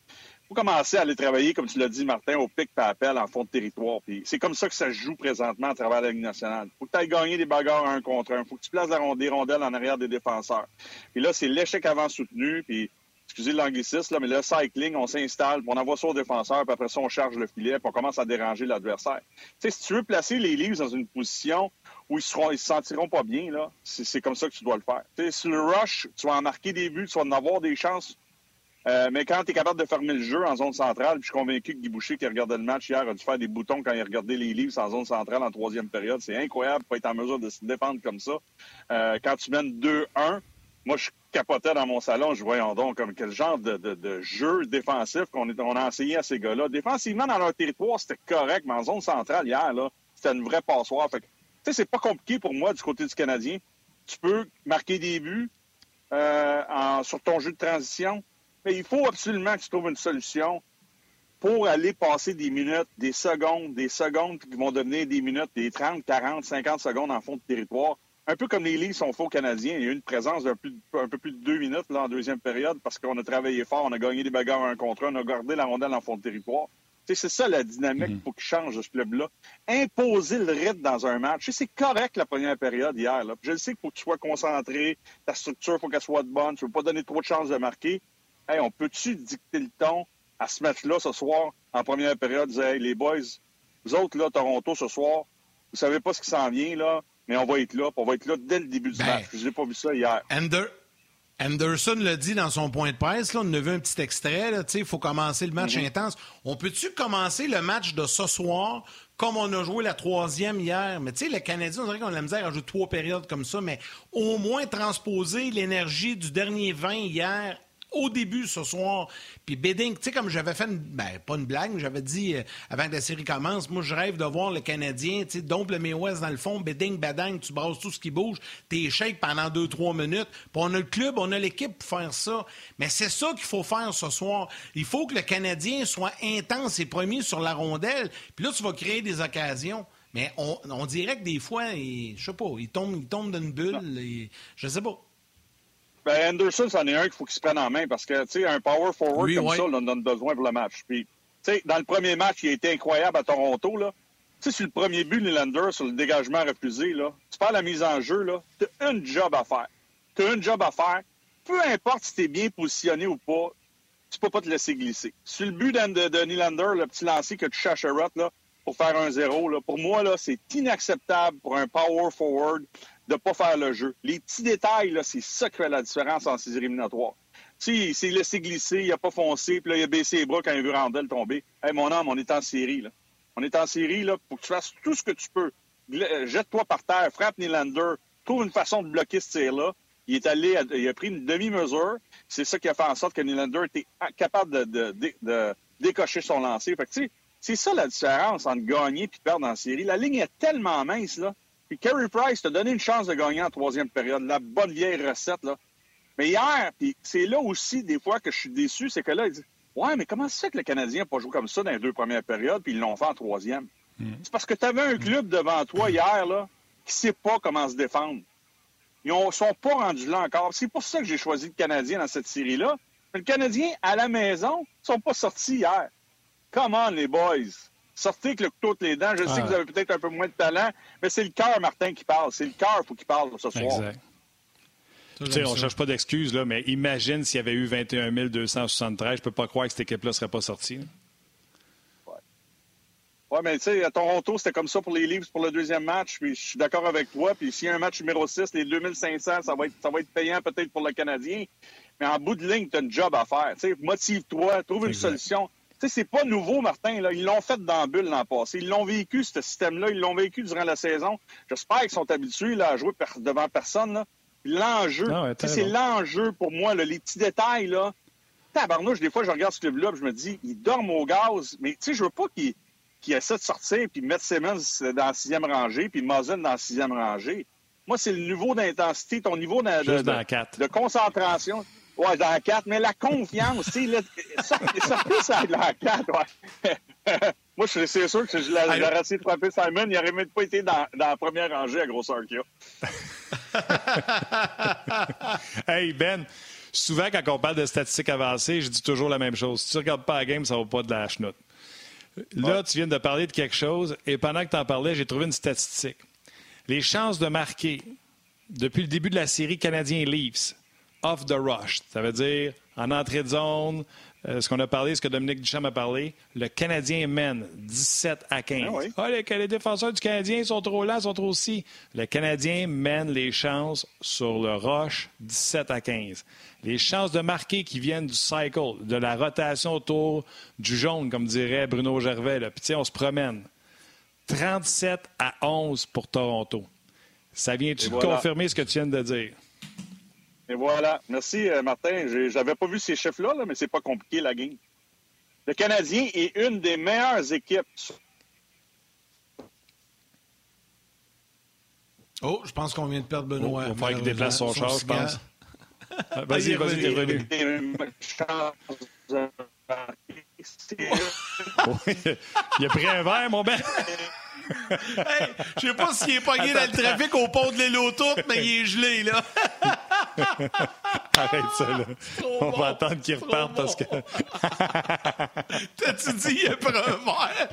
faut commencer à aller travailler, comme tu l'as dit, Martin, au pic par appel en fond de territoire. c'est comme ça que ça se joue présentement à travers la Ligue nationale. faut que tu ailles gagner des bagarres un contre un. faut que tu places des rondelles en arrière des défenseurs. Puis là, c'est l'échec avant soutenu. Puis excusez l'anglicisme, mais le cycling, on s'installe, on envoie ça au défenseur, puis après ça, on charge le filet, puis on commence à déranger l'adversaire. Tu sais, si tu veux placer les Leafs dans une position où ils seront, ils se sentiront pas bien, c'est comme ça que tu dois le faire. Tu sais, sur le rush, tu vas en marquer des buts, tu vas en avoir des chances. Euh, mais quand tu es capable de fermer le jeu en zone centrale, puis je suis convaincu que Guy Boucher, qui regardait le match hier, a dû faire des boutons quand il regardait les Leafs en zone centrale en troisième période. C'est incroyable pour être en mesure de se défendre comme ça. Euh, quand tu mènes 2-1, moi, je capotais dans mon salon, je voyais donc comme quel genre de, jeu défensif qu'on on a enseigné à ces gars-là. Défensivement, dans leur territoire, c'était correct, mais en zone centrale, hier, là, c'était une vraie passoire. Fait tu sais, c'est pas compliqué pour moi du côté du Canadien. Tu peux marquer des buts euh, sur ton jeu de transition, mais il faut absolument que tu trouves une solution pour aller passer des minutes, des secondes, des secondes qui vont devenir des minutes, des 30, 40, 50 secondes en fond de territoire un peu comme les Leafs sont faux canadiens, il y a eu une présence d'un un peu plus de deux minutes là, en deuxième période parce qu'on a travaillé fort, on a gagné des bagarres un contre un, on a gardé la rondelle en fond de territoire. C'est ça la dynamique qu'il faut qu'il change ce club-là. Imposer le rythme dans un match. C'est correct la première période hier. Là. Je le sais qu'il faut que tu sois concentré, ta structure, il faut qu'elle soit de bonne, tu ne veux pas donner trop de chances de marquer. Hey, on peut-tu dicter le ton à ce match-là ce soir, en première période, dire hey, les boys, vous autres, là, Toronto, ce soir, vous savez pas ce qui s'en vient, là, mais on va être là, on va être là dès le début du ben, match. Je n'ai pas vu ça hier. Anderson l'a dit dans son point de presse, là, on a vu un petit extrait, il faut commencer le match mhm. intense. On peut-tu commencer le match de ce soir comme on a joué la troisième hier? Mais tu sais, les Canadiens, on dirait qu'on a la misère à jouer trois périodes comme ça, mais au moins transposer l'énergie du dernier 20 hier au début ce soir. Puis Bidding, tu sais, comme j'avais fait, une, ben, pas une blague, mais j'avais dit euh, avant que la série commence, moi, je rêve de voir le Canadien, tu sais, dompe le West dans le fond, Bidding, badang, tu brasses tout ce qui bouge, t'es shake pendant deux, trois minutes. Puis on a le club, on a l'équipe pour faire ça. Mais c'est ça qu'il faut faire ce soir. Il faut que le Canadien soit intense et premier sur la rondelle. Puis là, tu vas créer des occasions. Mais on, dirait que des fois, je sais pas, il tombe, il tombe d'une bulle. Et, je sais pas. Ben, Anderson, c'en est un qu'il faut qu'il se prenne en main parce que, tu sais, un power forward comme ça, on en a besoin pour le match. Puis, tu sais, dans le premier match, il a été incroyable à Toronto, là. Tu sais, sur le premier but, Nylander, sur le dégagement refusé, là, tu perds la mise en jeu, là, t'as un job à faire. T'as un job à faire. Peu importe si t'es bien positionné ou pas, tu peux pas te laisser glisser. Sur le but de, de, Nylander, le petit lancer que tu cherches à là, pour faire un zéro, là, pour moi, là, c'est inacceptable pour un power forward de ne pas faire le jeu. Les petits détails, c'est ça qui fait la différence en ces éliminatoires. Tu il s'est laissé glisser, il n'a pas foncé, puis là, il a baissé les bras quand il a vu Randall tomber. Hey, mon homme, on est en série, là. On est en série, là, pour que tu fasses tout ce que tu peux. Euh, jette-toi par terre, frappe Nylander, trouve une façon de bloquer ce tir-là. Il est allé, il a pris une demi-mesure. C'est ça qui a fait en sorte que Nylander était capable de, de, décocher son lancer. Fait que, tu sais, c'est ça la différence entre gagner et perdre en série. La ligne est tellement mince, là. Puis Carey Price t'a donné une chance de gagner en troisième période, la bonne vieille recette. Là. Mais hier, puis c'est là aussi des fois que je suis déçu, c'est que là, il dit Ouais, mais comment c'est que le Canadien n'a pas joué comme ça dans les deux premières périodes, puis ils l'ont fait en troisième? Mm. C'est parce que tu avais un club devant toi hier là, qui ne sait pas comment se défendre. Ils ne sont pas rendus là encore. C'est pour ça que j'ai choisi le Canadien dans cette série-là. Le Canadien, à la maison, ils ne sont pas sortis hier. Come on, les boys sortez avec le couteau de les dents. Je sais que vous avez peut-être un peu moins de talent, mais c'est le cœur, Martin, qui parle. C'est le cœur faut qu'il parle ce soir. Exact. on ne cherche pas d'excuses, là, mais imagine s'il y avait eu 21 273. Je ne peux pas croire que cette équipe-là ne serait pas sortie. Oui, ouais, mais tu sais, à Toronto, c'était comme ça pour les Leafs pour le deuxième match. Puis je suis d'accord avec toi. Puis s'il y a un match numéro 6, les 2500, ça va être, ça va être payant peut-être pour le Canadien. Mais en bout de ligne, tu as un job à faire. Motive-toi, trouve une solution c'est pas nouveau, Martin. Là. Ils l'ont fait dans la bulle l'an passé. Ils l'ont vécu, ce système-là. Ils l'ont vécu durant la saison. J'espère qu'ils sont habitués là, à jouer devant personne. L'enjeu, ah c'est l'enjeu pour moi, les petits détails. Là. Tabarnouche, des fois, je regarde ce club-là je me dis, ils dorment au gaz. Mais tu sais, je veux pas qu'ils qu essaient de sortir puis mettre Simmons dans la sixième rangée puis Muzzin dans la sixième rangée. Moi, c'est le niveau d'intensité, ton niveau de, de concentration. Ouais, dans la 4, mais la confiance, tu sais, ça, ça peut ça dans la 4, ouais. Moi, c'est sûr que si je l'aurais essayé de frapper Simon, il n'aurait même pas été dans, dans, la première rangée à grosseur qu'il hey, Ben, souvent, quand on parle de statistiques avancées, je dis toujours la même chose. Si tu ne regardes pas la game, ça ne va pas de la chenoute. Là, tu viens de parler de quelque chose, et pendant que tu en parlais, j'ai trouvé une statistique. Les chances de marquer depuis le début de la série Canadien-Leafs, off the rush. Ça veut dire en entrée de zone, euh, ce qu'on a parlé, ce que Dominique Duchamp a parlé, le Canadien mène 17 à 15. Ah, ah les, défenseurs du Canadien sont trop lents, sont trop si. Le Canadien mène les chances sur le rush 17 à 15. Les chances de marquer qui viennent du cycle, de la rotation autour du jaune, comme dirait Bruno Gervais. Puis on se promène. 37 à 11 pour Toronto. Ça vient-tu confirmer ce que tu viens de dire? Et voilà. Merci, euh, Martin. J'avais pas vu ces chiffres-là, là, mais c'est pas compliqué, la game. Le Canadien est une des meilleures équipes. Oh, je pense qu'on vient de perdre Benoît. il va falloir qu'il déplace son char, je pense. vas-y, vas-y, t'es revenu. il a pris un verre, mon ben. hey, je sais pas s'il est pogné dans le trafic au pont de l'île mais il est gelé, là. Arrête ça, là. On va attendre qu'il reparte parce que. T'as-tu dit, il a pris un verre?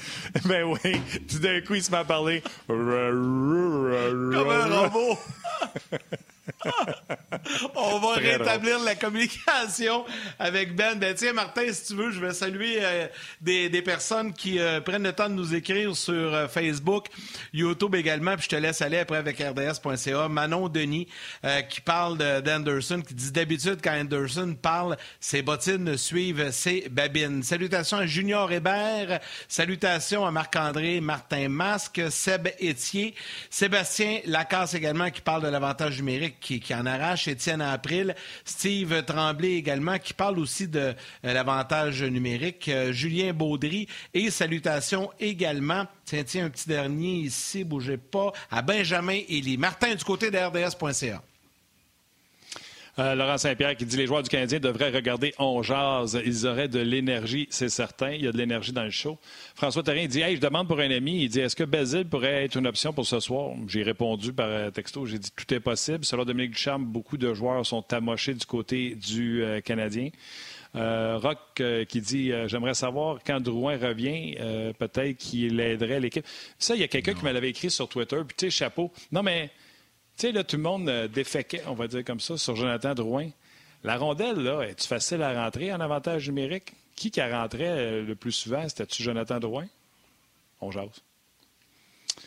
ben oui, tout d'un coup, il se met à parler. Comme un robot. Rétablir la communication avec Ben. Ben tiens, Martin, si tu veux, je vais saluer euh, des, des personnes qui euh, prennent le temps de nous écrire sur euh, Facebook, YouTube également, puis je te laisse aller après avec RDS.ca. Manon Denis qui parle de- d'Anderson, qui dit d'habitude quand Anderson parle, ses bottines suivent ses babines. Salutations à Junior Hébert, salutations à Marc-André Martin Masque, Seb Etier, Sébastien Lacasse également qui parle de l'avantage numérique qui, qui en arrache, Étienne April, Steve Tremblay également qui parle aussi de euh, l'avantage numérique, euh, Julien Baudry et salutations également, tiens, tiens, un petit dernier ici, bougez pas, à Benjamin Elie. Martin du côté de RDS.ca. Euh, Laurent Saint-Pierre qui dit les joueurs du Canadien devraient regarder On Jazz. Ils auraient de l'énergie, c'est certain. Il y a de l'énergie dans le show. François Terrien dit Hey, je demande pour un ami. Il dit Est-ce que Basile pourrait être une option pour ce soir? J'ai répondu par euh, texto. J'ai dit Tout est possible. Selon Dominique Ducharme, beaucoup de joueurs sont amochés du côté du euh, Canadien. Euh, Rock euh, qui dit euh, J'aimerais savoir quand Drouin revient, peut-être qu'il aiderait l'équipe. Ça, il y a quelqu'un qui me l'avait écrit sur Twitter. Puis, tu sais, chapeau. Non, mais. Tu sais, là, tout le monde euh, déféquait, on va dire comme ça, sur Jonathan Drouin. La rondelle, là, est-tu facile à rentrer en avantage numérique? Qui qui rentrait euh, le plus souvent? C'était-tu Jonathan Drouin? On jase.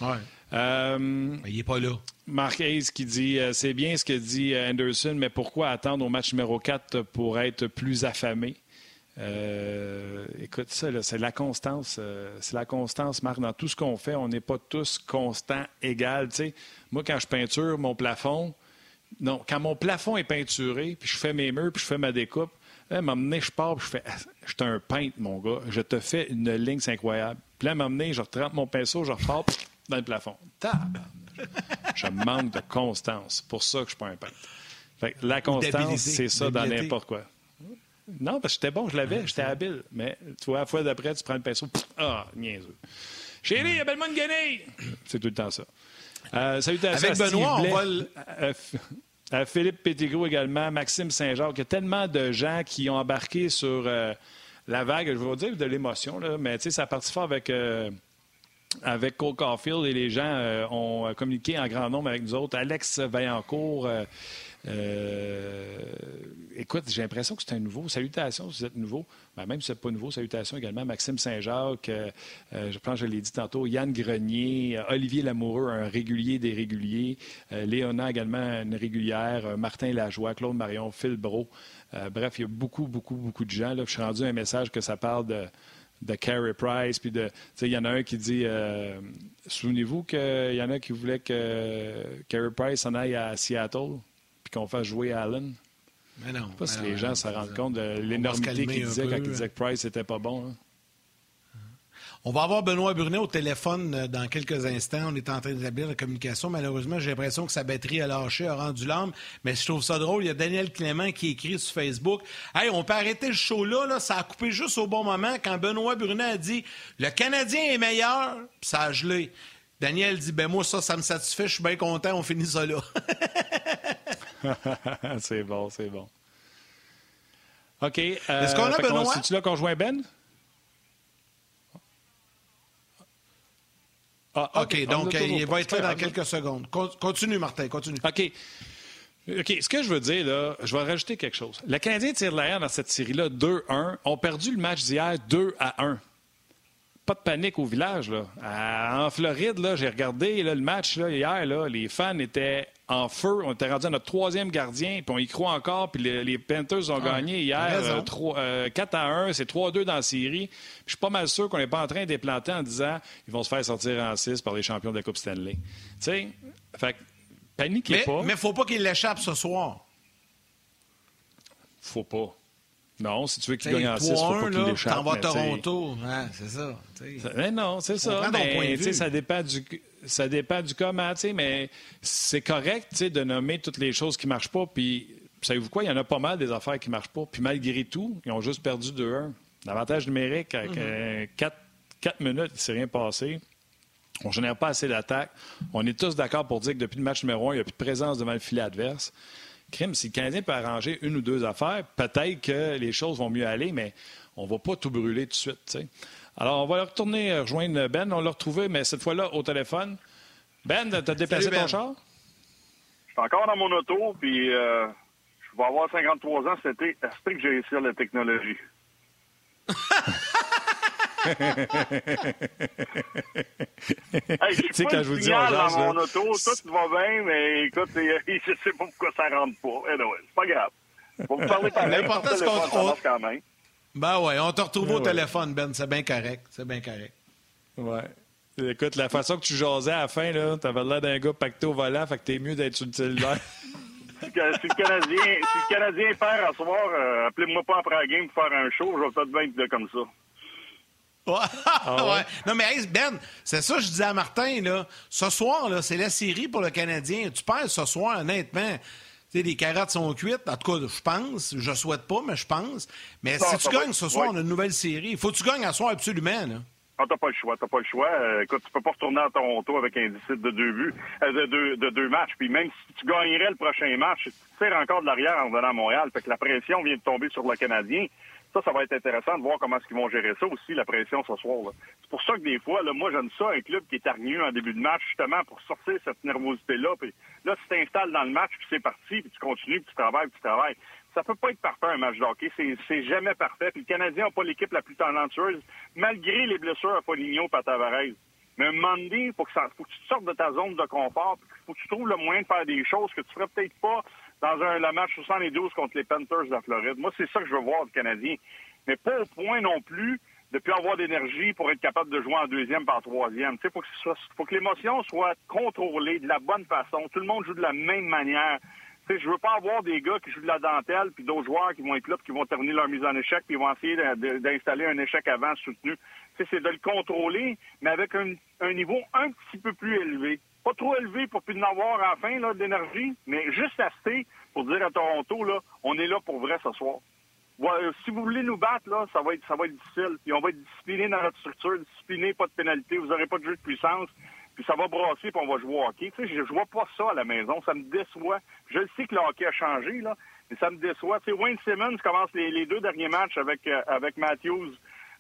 Ouais. Euh, il est pas là. Hayes qui dit euh, C'est bien ce que dit Anderson, mais pourquoi attendre au match numéro 4 pour être plus affamé? Euh, écoute, ça, c'est la constance. c'est la constance, Marc. Dans tout ce qu'on fait, on n'est pas tous constants, égales. Tu sais, moi, quand je peinture mon plafond, non, quand mon plafond est peinturé, puis je fais mes murs, puis je fais ma découpe, là, à un moment donné, je pars, puis je fais Ah, Je suis un peintre, mon gars. Je te fais une ligne, c'est incroyable. Puis là, à un moment donné, je retrempe mon pinceau, je repars dans le plafond. Tabarnak. Je manque de constance. C'est pour ça que je ne suis pas un peintre. Fait que la constance, c'est ça dans n'importe quoi. Non, parce que j'étais bon, je l'avais, j'étais habile. Mais tu vois, la fois d'après, tu prends le pinceau, pff, ah, niaiseux. Chérie, appelle-moi une guenille! C'est tout le temps ça. Euh, salutations Avec Benoît, on va le- à- Philippe Pettigrew également, Maxime Saint-Jacques. Il y a tellement de gens qui ont embarqué sur euh, la vague, je vais vous dire de l'émotion, mais tu sais, ça a parti fort avec. euh, avec Cole Caulfield et les gens euh, ont communiqué en grand nombre avec nous autres. Alex Vaillancourt, euh, écoute, j'ai l'impression que c'est un nouveau. Salutations si vous êtes nouveau. Ben, même si ce n'est pas nouveau, salutations également. Maxime Saint-Jacques, euh, euh, je pense que je l'ai dit tantôt, Yann Grenier, euh, Olivier Lamoureux, un régulier des réguliers, euh, Léona également, une régulière, Martin Lajoie, Claude Marion, Phil Bro. Bref, il y a beaucoup, beaucoup, beaucoup de gens. Là. Je suis rendu un message que ça parle de de Carey Price, puis de, il y en a un qui dit, souvenez-vous qu'il y en a qui voulaient que Carey Price s'en aille à Seattle, puis qu'on fasse jouer Allen. Mais non. Je sais pas si les non, gens non, se rendent compte de l'énormité calmer qu'il un disait peu. quand il disait que Price n'était pas bon. hein. On va avoir Benoît Brunet au téléphone euh, dans quelques instants. On est en train d'établir la communication. Malheureusement, j'ai l'impression que sa batterie a lâché, a rendu l'âme. Mais je trouve ça drôle. Il y a Daniel Clément qui écrit sur Facebook Hey, on peut arrêter le show là, là. Ça a coupé juste au bon moment quand Benoît Brunet a dit Le Canadien est meilleur. Puis ça a gelé. Daniel dit Ben moi, ça, ça me satisfait. Je suis bien content. On finit ça là. c'est bon, c'est bon. OK. euh, Est-ce qu'on a Benoît? C'est-tu là qu'on joint Ben? Ah, OK, on donc il va être là dans quelques secondes. Con- Continue, Martin, continue. OK. OK, ce que je veux dire, là, je vais rajouter quelque chose. Le Canadien tire de l'arrière dans cette série-là 2-1. ont perdu le match d'hier 2 à 1. Pas de panique au village. Là. À- en Floride, là, j'ai regardé là, le match là, hier. Là, les fans étaient en feu. On était rendu à notre troisième gardien, puis on y croit encore. Puis les, les Panthers ont gagné hier raison. euh, trois- euh, 4 à 1. C'est 3-2 dans la série. Puis Je suis pas mal sûr qu'on n'est pas en train déplanter en disant ils vont se faire sortir en 6 par les champions de la Coupe Stanley. Tu sais, fait que paniquez Mais pas. il ne faut pas qu'il l'échappe ce soir. Faut pas. Non, si tu veux qu'il gagne en 6, faut pas 3-1, qu'il là, l'échappe. t'en vas à Toronto. Ouais, c'est ça. mais non, c'est ça. mais. Ça dépend du, ça dépend du comment, mais c'est correct de nommer toutes les choses qui ne marchent pas. Puis, savez-vous quoi? Il y en a pas mal des affaires qui ne marchent pas. Puis, malgré tout, ils ont juste perdu 2-1. L'avantage numérique, avec Mm-hmm. 4, minutes, il ne s'est rien passé. On ne génère pas assez d'attaques. On est tous d'accord pour dire que depuis le match numéro 1, il n'y a plus de présence devant le filet adverse. Crime, si le Canadien peut arranger une ou deux affaires, peut-être que les choses vont mieux aller, mais on ne va pas tout brûler tout de suite. Alors, on va retourner rejoindre Ben. On l'a retrouvé, mais cette fois-là, au téléphone. Ben, t'as déplacé ton ben. char? Je suis encore dans mon auto, puis euh, je vais avoir 53 ans cet été. Est-ce que j'ai réussi la technologie? hey, je sais quand je vous dis dans mon auto, tout va bien, mais écoute, je sais pas pourquoi ça rentre pas. Anyway, c'est pas grave. Pour vous parler pareil, L'important, c'est qu'on... quand même. Ben ouais, on te retrouve au téléphone, Ben. C'est bien correct. C'est bien correct. Ouais. Écoute, la façon que tu jasais à la fin, là, t'avais l'air d'un gars pacté au volant, fait que t'es mieux d'être sur le cellulaire. si, le Canadien, si le Canadien perd à soir, euh, appelez-moi pas après la game pour faire un show, je vais peut-être bien être comme ça. Ah ouais? Non, mais Ben, c'est ça que je disais à Martin, là. Ce soir, là, c'est la série pour le Canadien. Tu perds ce soir, honnêtement. Tu sais, les carottes sont cuites. En tout cas, je pense. Je souhaite pas, mais je pense. Mais si tu gagnes ce soir, on a une nouvelle série. Il faut que tu gagnes à soir absolument, là. Ah, t'as pas le choix, t'as pas le choix. Euh, écoute, tu peux pas retourner à Toronto avec un déficit de deux buts, euh, de, deux, de deux matchs. Puis même si tu gagnerais le prochain match, tu tires encore de l'arrière en venant à Montréal. Fait que la pression vient de tomber sur le Canadien. Ça, ça va être intéressant de voir comment est-ce qu'ils vont gérer ça aussi, la pression ce soir. C'est pour ça que des fois, moi, j'aime ça, un club qui est hargneux en début de match, justement, pour sortir cette nervosité-là. Puis là, tu t'installes dans le match, puis c'est parti, puis tu continues, puis tu travailles, puis tu travailles. Ça peut pas être parfait, un match de hockey. C'est jamais parfait. Puis le Canadien n'a pas l'équipe la plus talentueuse, malgré les blessures à Poligno et à Tavares. Mais un moment il faut, que faut que tu sortes de ta zone de confort, il faut que tu trouves le moyen de faire des choses que tu ferais peut-être pas dans un, le match 72 contre les Panthers de la Floride. Moi, c'est ça que je veux voir du Canadien. Mais pas au point non plus de plus avoir d'énergie pour être capable de jouer en deuxième par troisième. Il faut que, que l'émotion soit contrôlée de la bonne façon. Tout le monde joue de la même manière. Je je veux pas avoir des gars qui jouent de la dentelle, puis d'autres joueurs qui vont être là, puis qui vont terminer leur mise en échec, puis vont essayer d'installer un échec avant soutenu. C'est de le contrôler, mais avec un, niveau un petit peu plus élevé. Pas trop élevé pour plus en avoir à la fin d'énergie, mais juste assez pour dire à Toronto, là, on est là pour vrai ce soir. si vous voulez nous battre, là, ça va être ça va être difficile. Puis on va être discipliné dans notre structure, discipliné, pas de pénalité, vous n'aurez pas de jeu de puissance puis ça va brasser, puis on va jouer au hockey. Tu sais, je, vois pas ça à la maison. Ça me déçoit. Je le sais que le hockey a changé, là, mais ça me déçoit. Tu Wayne Simmons commence les, deux derniers matchs avec, euh, avec Matthews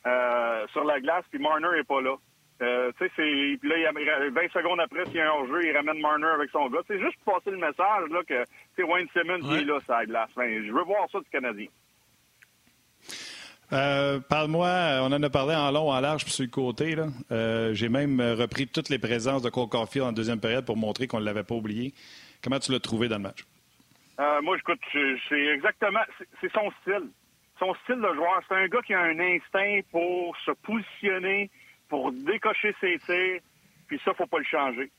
euh, sur la glace, puis Marner est pas là. Euh, tu sais, c'est... Puis là, il 20 secondes après, s'il y a un hors-jeu, il ramène Marner avec son gars. C'est juste pour passer le message, là, que, Wayne Simmons, est là, ça je veux voir ça du Canadien. Euh, parle-moi, on en a parlé en long, en large, puis sur le côté. Euh, j'ai même repris toutes les présences de Cole Caulfield en deuxième période pour montrer qu'on ne l'avait pas oublié. Comment tu l'as trouvé dans le match? Euh, moi, écoute, c'est exactement, c'est son style. Son style de joueur. C'est un gars qui a un instinct pour se positionner, pour décocher ses tirs, puis ça, faut pas le changer.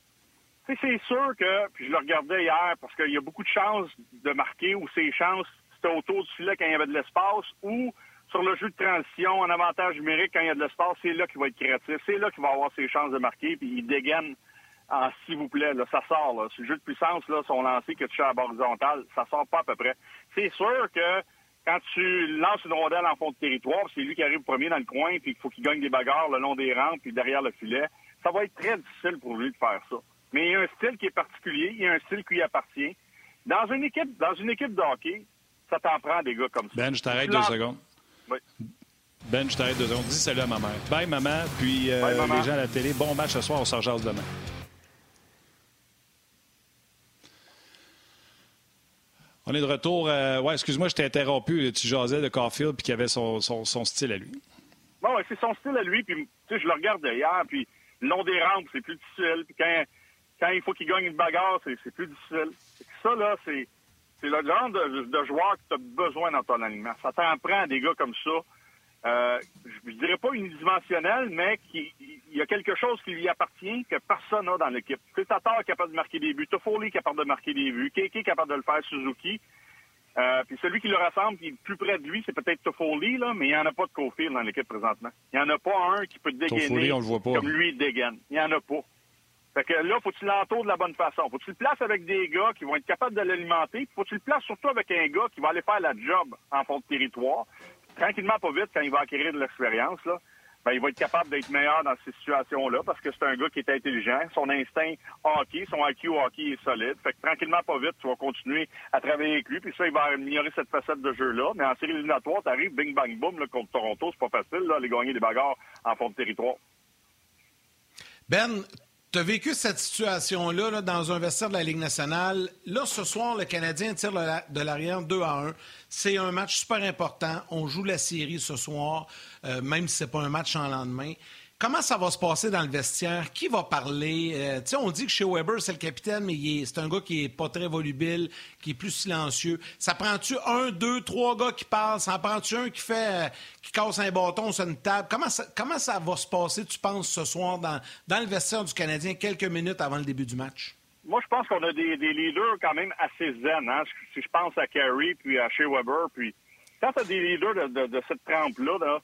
c'est sûr que, puis je le regardais hier, parce qu'il y a beaucoup de chances de marquer, ou ses chances, c'était autour du filet quand il y avait de l'espace, ou sur le jeu de transition, en avantage numérique, quand il y a de l'espace, c'est là qu'il va être créatif. C'est là qu'il va avoir ses chances de marquer, puis il dégaine en s'il vous plaît, là, ça sort. Là. Le jeu de puissance, là, son lancer que tu à la horizontale, ça sort pas à peu près. C'est sûr que quand tu lances une rondelle en fond de territoire, c'est lui qui arrive premier dans le coin, puis il faut qu'il gagne des bagarres le long des rampes, puis derrière le filet. Ça va être très difficile pour lui de faire ça. Mais il y a un style qui est particulier, il y a un style qui lui appartient. Dans une équipe, dans une équipe de hockey, ça t'en prend des gars comme ça. Ben, je t'arrête deux secondes. Ben, je t'arrête deux secondes. Dis salut à ma mère. Bye, maman. Puis euh, les gens à la télé, bon match ce soir, on s'en demain. On est de retour. Euh, ouais, excuse-moi, je t'ai interrompu. Tu jasais de Caulfield puis qu'il avait son, son, style à lui. Bon, ouais, c'est son style à lui. Puis, tu sais, je le regarde hier. Puis, le long des rampes, c'est plus difficile. Puis, quand, quand il faut qu'il gagne une bagarre, c'est plus difficile. Ça, là, c'est le genre de, de joueur que tu as besoin dans ton alignement. Ça t'en prend des gars comme ça. Euh, je, ne dirais pas unidimensionnel, mais qui, il y a quelque chose qui lui appartient que personne n'a dans l'équipe. Tatar est capable de marquer des buts, Toffoli est capable de marquer des buts, Keke est capable de le faire, Suzuki. Euh, puis celui qui le rassemble, qui est plus près de lui, c'est peut-être Toffoli, là, mais il n'y en a pas de Cofield dans l'équipe présentement. Il n'y en a pas un qui peut dégainer comme lui dégaine. Il n'y en a pas. Fait que là, faut que tu l'entoures de la bonne façon. Faut que tu le places avec des gars qui vont être capables de l'alimenter. Faut que tu le places surtout avec un gars qui va aller faire la job en fond de territoire. Tranquillement, pas vite, quand il va acquérir de l'expérience, là. ben, il va être capable d'être meilleur dans ces situations-là parce que c'est un gars qui est intelligent. Son instinct hockey, son IQ hockey est solide. Fait que tranquillement, pas vite, tu vas continuer à travailler avec lui. Puis ça, il va améliorer cette facette de jeu-là. Mais en série éliminatoire, t'arrives, bing, bang, boom, là, contre Toronto. C'est pas facile, là, aller gagner des bagarres en fond de territoire. Ben, tu as vécu cette situation-là dans un vestiaire de la Ligue nationale. Là, ce soir, le Canadien tire de l'arrière 2 à 1. C'est un match super important. On joue la série ce soir, euh, même si ce n'est pas un match en lendemain. Comment ça va se passer dans le vestiaire? Qui va parler? Euh, on dit que chez Weber, c'est le capitaine, mais c'est un gars qui est pas très volubile, qui est plus silencieux. Ça prend-tu un, deux, trois gars qui parlent? Ça en prend-tu un qui fait euh, qui casse un bâton sur une table? Comment ça, va se passer, tu penses, ce soir dans, le vestiaire du Canadien, quelques minutes avant le début du match? Moi, je pense qu'on a des, leaders quand même assez zen. Hein? Si je pense à Carey, puis à Shea Weber, puis quand tu as des leaders de, cette trempe-là, là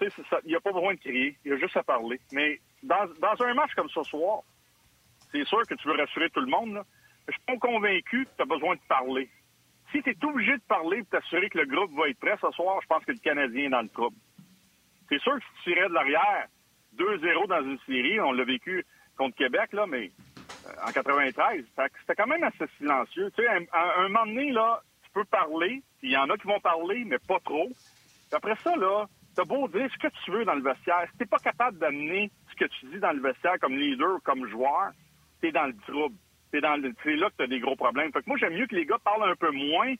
il n'y a pas besoin de crier, il y a juste à parler. Mais dans, un match comme ce soir, c'est sûr que tu veux rassurer tout le monde. Là. Je suis pas convaincu que tu as besoin de parler. Si tu es obligé de parler et t'assurer que le groupe va être prêt ce soir, je pense que le Canadien est dans le trouble. C'est sûr que si tu tirais de l'arrière 2-0 dans une série, on l'a vécu contre Québec, là, mais euh, en 93, c'était quand même assez silencieux. Tu sais, à, un moment donné, là, tu peux parler, il y en a qui vont parler, mais pas trop. après ça, là, t'as beau dire ce que tu veux dans le vestiaire, si t'es pas capable d'amener ce que tu dis dans le vestiaire comme leader, comme joueur, t'es dans le trouble. C'est dans c'est là que t'as des gros problèmes. Fait que moi, j'aime mieux que les gars parlent un peu moins,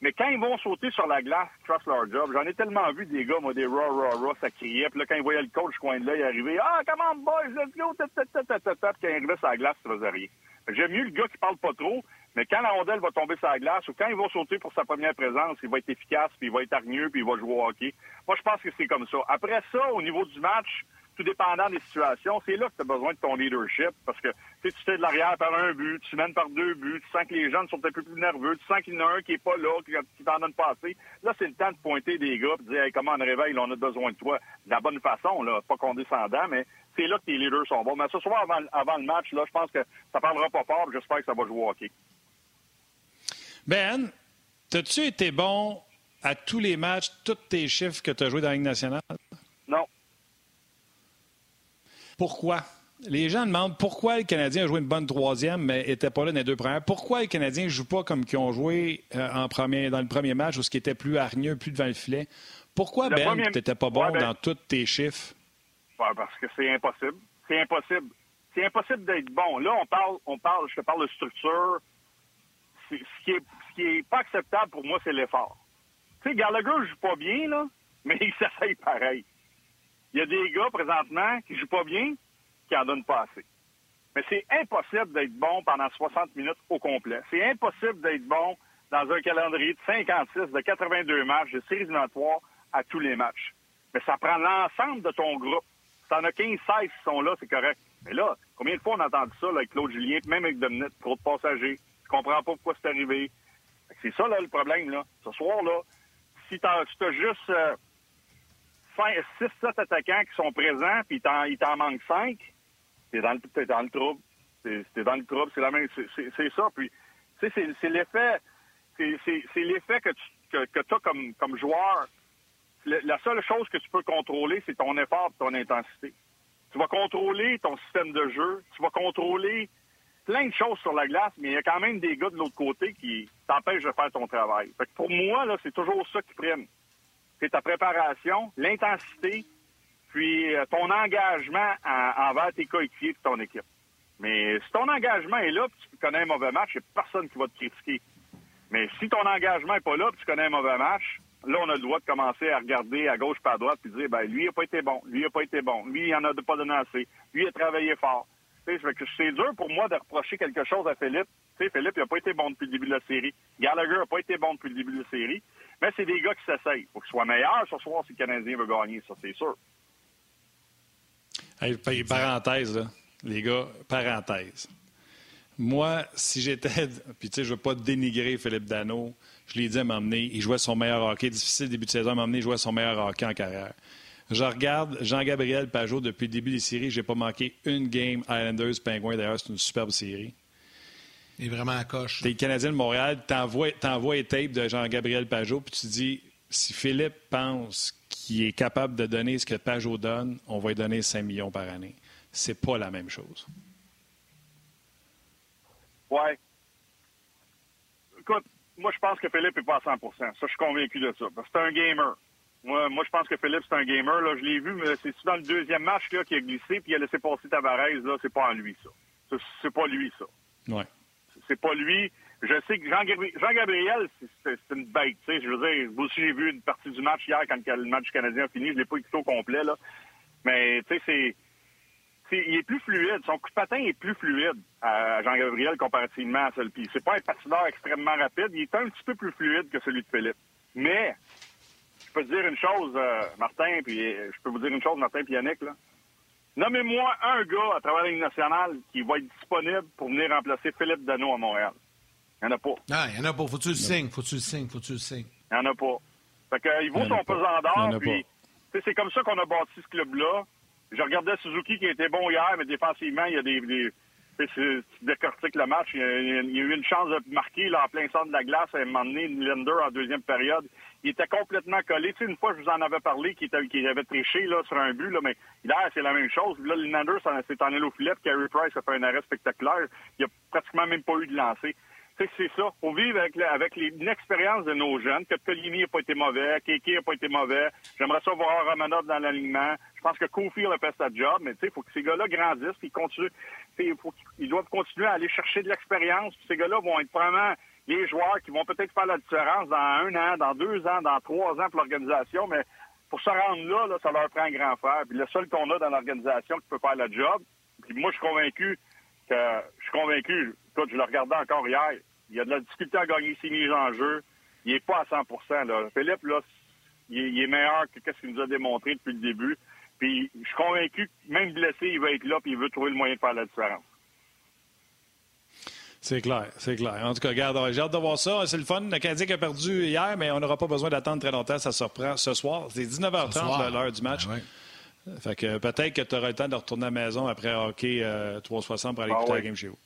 mais quand ils vont sauter sur la glace, trust leur job. J'en ai tellement vu des gars, moi, des raw, raw, raw, ça criait. Puis là, quand ils voyaient le coach coin de là, il arrivait, ah, come on, boys, let's go, tata, tata, tata. Puis quand il arrivait sur la glace, ça faisait rien. J'aime mieux le gars qui parle pas trop, mais quand la rondelle va tomber sur la glace ou quand il va sauter pour sa première présence, il va être efficace, puis il va être hargneux, puis il va jouer au hockey. Moi, je pense que c'est comme ça. Après ça, au niveau du match, tout dépendant des situations, c'est là que tu as besoin de ton leadership parce que tu sais de l'arrière par un but, tu mènes par deux buts, tu sens que les jeunes sont un peu plus nerveux, tu sens qu'il y en a un qui est pas là, qui, t'en donne pas. Là, c'est le temps de pointer des gars et de dire comment on réveille, on a besoin de toi. De la bonne façon, là, pas condescendant, mais c'est là que tes leaders sont bons. Mais ce soir, avant, avant le match, là, je pense que ça parlera pas fort, j'espère que ça va jouer au hockey. Ben, as-tu été bon à tous les matchs, tous tes chiffres que tu as joués dans la Ligue nationale? Non. Pourquoi? Les gens demandent pourquoi le Canadien a joué une bonne troisième, mais n'était pas là dans les deux premières. Pourquoi les Canadiens ne jouent pas comme qu'ils ont joué euh, en premier, dans le premier match, où ce qui était plus hargneux, plus devant le filet? Pourquoi, Ben, tu n'étais pas bon ben- dans tous tes chiffres? parce que c'est impossible. C'est impossible. C'est impossible d'être bon. Là, on parle, on parle, je te parle de structure, ce qui est, pas acceptable pour moi, c'est l'effort. Tu sais, Gallagher joue pas bien, là, mais il s'essaye pareil. Il y a des gars, présentement, qui jouent pas bien, qui en donnent pas assez. Mais c'est impossible d'être bon pendant 60 minutes au complet. C'est impossible d'être bon dans un calendrier de 56, de 82 matchs, de séries éliminatoires à tous les matchs. Mais ça prend l'ensemble de ton groupe. T'en as 15, 16 qui sont là, c'est correct. Mais là, combien de fois on a entendu ça avec Claude Julien, même avec Dominique, trop de passagers, comprends pas pourquoi c'est arrivé. C'est ça, là, le problème, là. Ce soir-là, si tu as juste euh, 6-7 attaquants qui sont présents, puis il t'en manque 5, t'es dans, le, dans le trouble. T'es dans le trouble, c'est la même, c'est ça. Puis, tu sais, c'est l'effet, c'est l'effet que tu que, que as comme, comme joueur. la seule chose que tu peux contrôler, c'est ton effort et ton intensité. Tu vas contrôler ton système de jeu, tu vas contrôler plein de choses sur la glace, mais il y a quand même des gars de l'autre côté qui t'empêchent de faire ton travail. Fait que pour moi, là, c'est toujours ça qui prime. C'est ta préparation, l'intensité, puis euh, ton engagement envers tes coéquipiers et ton équipe. Mais si ton engagement est là, puis tu connais un mauvais match, il n'y a personne qui va te critiquer. Mais si ton engagement n'est pas là, puis tu connais un mauvais match, là, on a le droit de commencer à regarder à gauche pas à droite, puis dire, ben lui, il n'a pas été bon, lui, il n'a pas été bon, lui, il en a pas donné assez, lui, il a travaillé fort. C'est dur pour moi de reprocher quelque chose à Philippe. Philippe n'a pas été bon depuis le début de la série. Gallagher n'a pas été bon depuis le début de la série. Mais c'est des gars qui s'essayent. Il faut qu'ils soient meilleurs ce soir si le Canadien veut gagner, ça, c'est sûr. parenthèse, là. Les gars, parenthèse. Moi, si j'étais. Puis, tu sais, je ne veux pas dénigrer Philippe Dano. Je l'ai dit à m'emmener. Il jouait son meilleur hockey. Difficile début de saison à m'emmener. Il jouait son meilleur hockey en carrière. Je regarde Jean-Gabriel Pajot depuis le début des séries. Je n'ai pas manqué une game Islanders Penguins. D'ailleurs, c'est une superbe série. Il est vraiment à coche. es le Canadien de Montréal, t'envoies, envoies les tapes de Jean-Gabriel Pajot, puis tu dis si Philippe pense qui est capable de donner ce que Pajot donne, on va lui donner 5 millions par année. C'est pas la même chose. Ouais. Écoute, moi, je pense que Philippe n'est pas à 100 Ça, je suis convaincu de ça. Parce que c'est un gamer. Moi, moi, je pense que Philippe, c'est un gamer. Là, je l'ai vu, mais c'est dans le deuxième match là, qui a glissé, puis il a laissé passer Tavares. Là, c'est pas en lui, ça. C'est pas lui, ça. Ouais. C'est pas lui. Je sais que Jean-Gabriel, c'est une bête. Je veux dire, moi aussi, j'ai vu une partie du match hier quand le match canadien a fini. Je l'ai pas écouté au complet, là. Mais, tu sais, c'est il est plus fluide. Son coup de patin est plus fluide à Jean-Gabriel comparativement à celui-ci. C'est pas un patineur extrêmement rapide. Il est un petit peu plus fluide que celui de Philippe. Mais, je peux te dire une chose, euh, Martin, puis euh, je peux vous dire une chose, Martin et Yannick, là. Nommez-moi un gars à travers la Ligue nationale qui va être disponible pour venir remplacer Philippe Dano à Montréal. Il n'y en a pas. Ah, il n'y en a pas. Faut-tu le signes? Faut-tu le signes? Faut-tu le signes? Il n'y en a pas. Fait que, il vaut son pesant d'or, puis c'est comme ça qu'on a bâti ce club-là. Je regardais Suzuki qui était bon hier, mais défensivement, il y a des. des tu décortiques le match. Il y, a, eu une chance de marquer là, en plein centre de la glace à un moment donné, en deuxième période. Il était complètement collé. Une fois, je vous en avais parlé qu'il avait triché là, sur un but, là, mais hier, c'est la même chose. Là, Lender s'est en allé au filet, Carey Price a fait un arrêt spectaculaire. Il a pratiquement même pas eu de lancer c'est ça. Faut vivre avec, avec l'expérience de nos jeunes. Que Colini n'a pas été mauvais, Kéké n'a pas été mauvais. J'aimerais ça voir dans l'alignement. Je pense que Kofield a fait sa job, mais tu sais, il faut que ces gars-là grandissent, puis continuent. ils doivent continuer à aller chercher de l'expérience. Ces gars-là vont être vraiment les joueurs qui vont peut-être faire la différence dans un an, dans deux ans, dans trois ans pour l'organisation, mais pour se rendre là, là, ça leur prend un grand fer. Puis le seul qu'on a dans l'organisation qui peut faire le job, puis moi, je suis convaincu que, je suis convaincu, écoute, je le regardais encore hier, il y a de la difficulté à gagner ses mises en jeu. Il n'est pas à 100 là. Philippe, là, il est, meilleur que ce qu'il nous a démontré depuis le début. Puis je suis convaincu que même blessé, il va être là puis il veut trouver le moyen de faire la différence. C'est clair, c'est clair. En tout cas, regarde, j'ai hâte de voir ça. C'est le fun. Le Canadien a perdu hier, mais on n'aura pas besoin d'attendre très longtemps. Ça se reprend ce soir. C'est 19h30 l'heure du match. Ben fait que peut-être que tu auras le temps de retourner à la maison après hockey 360 euh, pour aller ah écouter la game chez vous.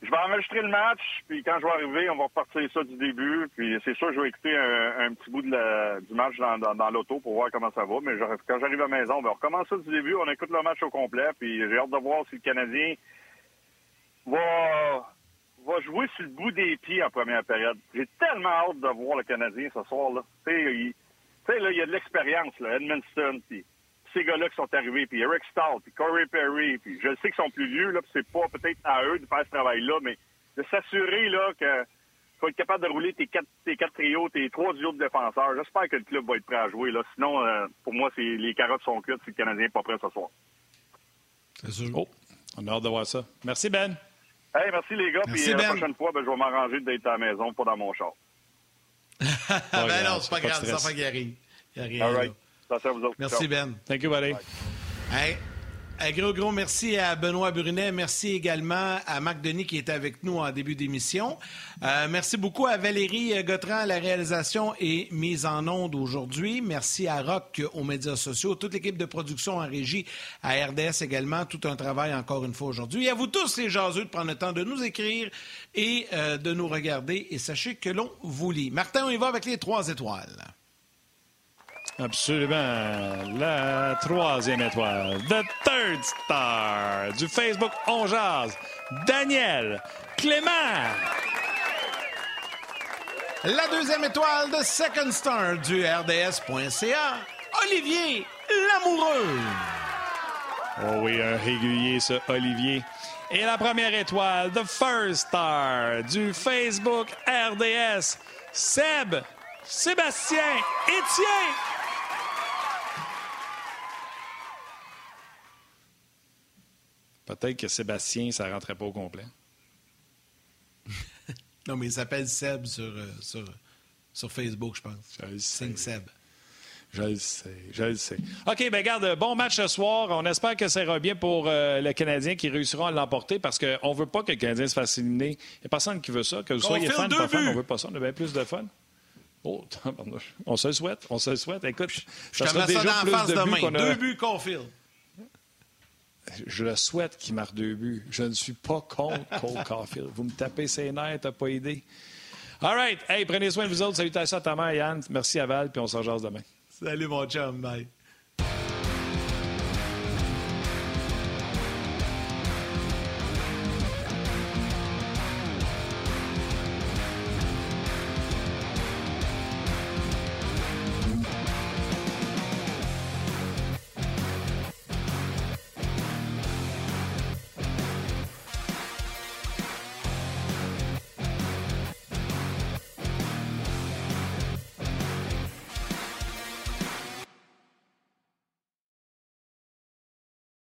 Je vais enregistrer le match, puis quand je vais arriver, on va repartir ça du début. Puis c'est sûr, je vais écouter un, petit bout de du match dans, l'auto pour voir comment ça va. Mais quand j'arrive à la maison, on recommence ça du début. On écoute le match au complet. Puis j'ai hâte de voir si le Canadien va, va jouer sur le bout des pieds en première période. J'ai tellement hâte de voir le Canadien ce soir. là. Tu sais, là, il y a de l'expérience, là. Edmondson, puis ces gars-là qui sont arrivés, puis Eric Stahl, puis Corey Perry, puis je sais qu'ils sont plus vieux, là, puis c'est pas peut-être à eux de faire ce travail-là, mais de s'assurer là que faut être capable de rouler tes quatre, tes quatre trios, tes trois duos de défenseurs. J'espère que le club va être prêt à jouer. Là. Sinon, euh, pour moi, c'est les carottes sont cuites si le Canadien n'est pas prêt ce soir. C'est sûr. Oh, on a hâte de voir ça. Merci, Ben. Hey, merci, les gars. Puis euh, la ben. prochaine fois, ben, je vais m'arranger d'être à la maison, pas dans mon char. ben non, c'est pas grave. Ça fait qu'il arrive. All right. Merci, Ben. Thank you, buddy. Un gros, gros merci à Benoît Brunet. Merci également à Marc Denis qui était avec nous en début d'émission. Euh, merci beaucoup à Valérie Gautran à la réalisation et mise en onde aujourd'hui. Merci à Rock aux médias sociaux, toute l'équipe de production en régie, à RDS également. Tout un travail encore une fois aujourd'hui. Et à vous tous les jaseux de prendre le temps de nous écrire et euh, de nous regarder. Et sachez que l'on vous lit. Martin, on y va avec les trois étoiles. Absolument. La troisième étoile. The Third Star. Du Facebook On Daniel Clément. La deuxième étoile de Second Star du RDS.ca. Olivier Lamoureux. Oh oui, un régulier, ce Olivier. Et la première étoile, The First Star du Facebook RDS. Seb, Sébastien, Étienne. Peut-être que Sébastien, ça ne rentrait pas au complet. non, mais il s'appelle Seb sur, euh, sur, sur, Facebook, je pense. Je Sing Seb. Je le sais, je le sais. OK, bien, garde, bon match ce soir. On espère que ça ira bien pour euh, les Canadiens qui réussiront à l'emporter parce qu'on ne veut pas que le Canadien se fasse éliminer. Il n'y a personne qui veut ça. Que vous soyez fan ou pas fan, on veut pas ça. On a bien plus de fun. Oh, on se le souhaite, on se le souhaite. Écoute, je ça déjà ça plus de buts Deux buts Caulfield je le souhaite qu'il marque deux buts. Je ne suis pas contre Cole Caulfield. Vous me tapez ses nerfs, t'as pas idée. All right. Hey, prenez soin de vous autres. Salutations à ta mère, Yann. Merci à Val, puis on se rejoint demain. Salut, mon chum. Bye.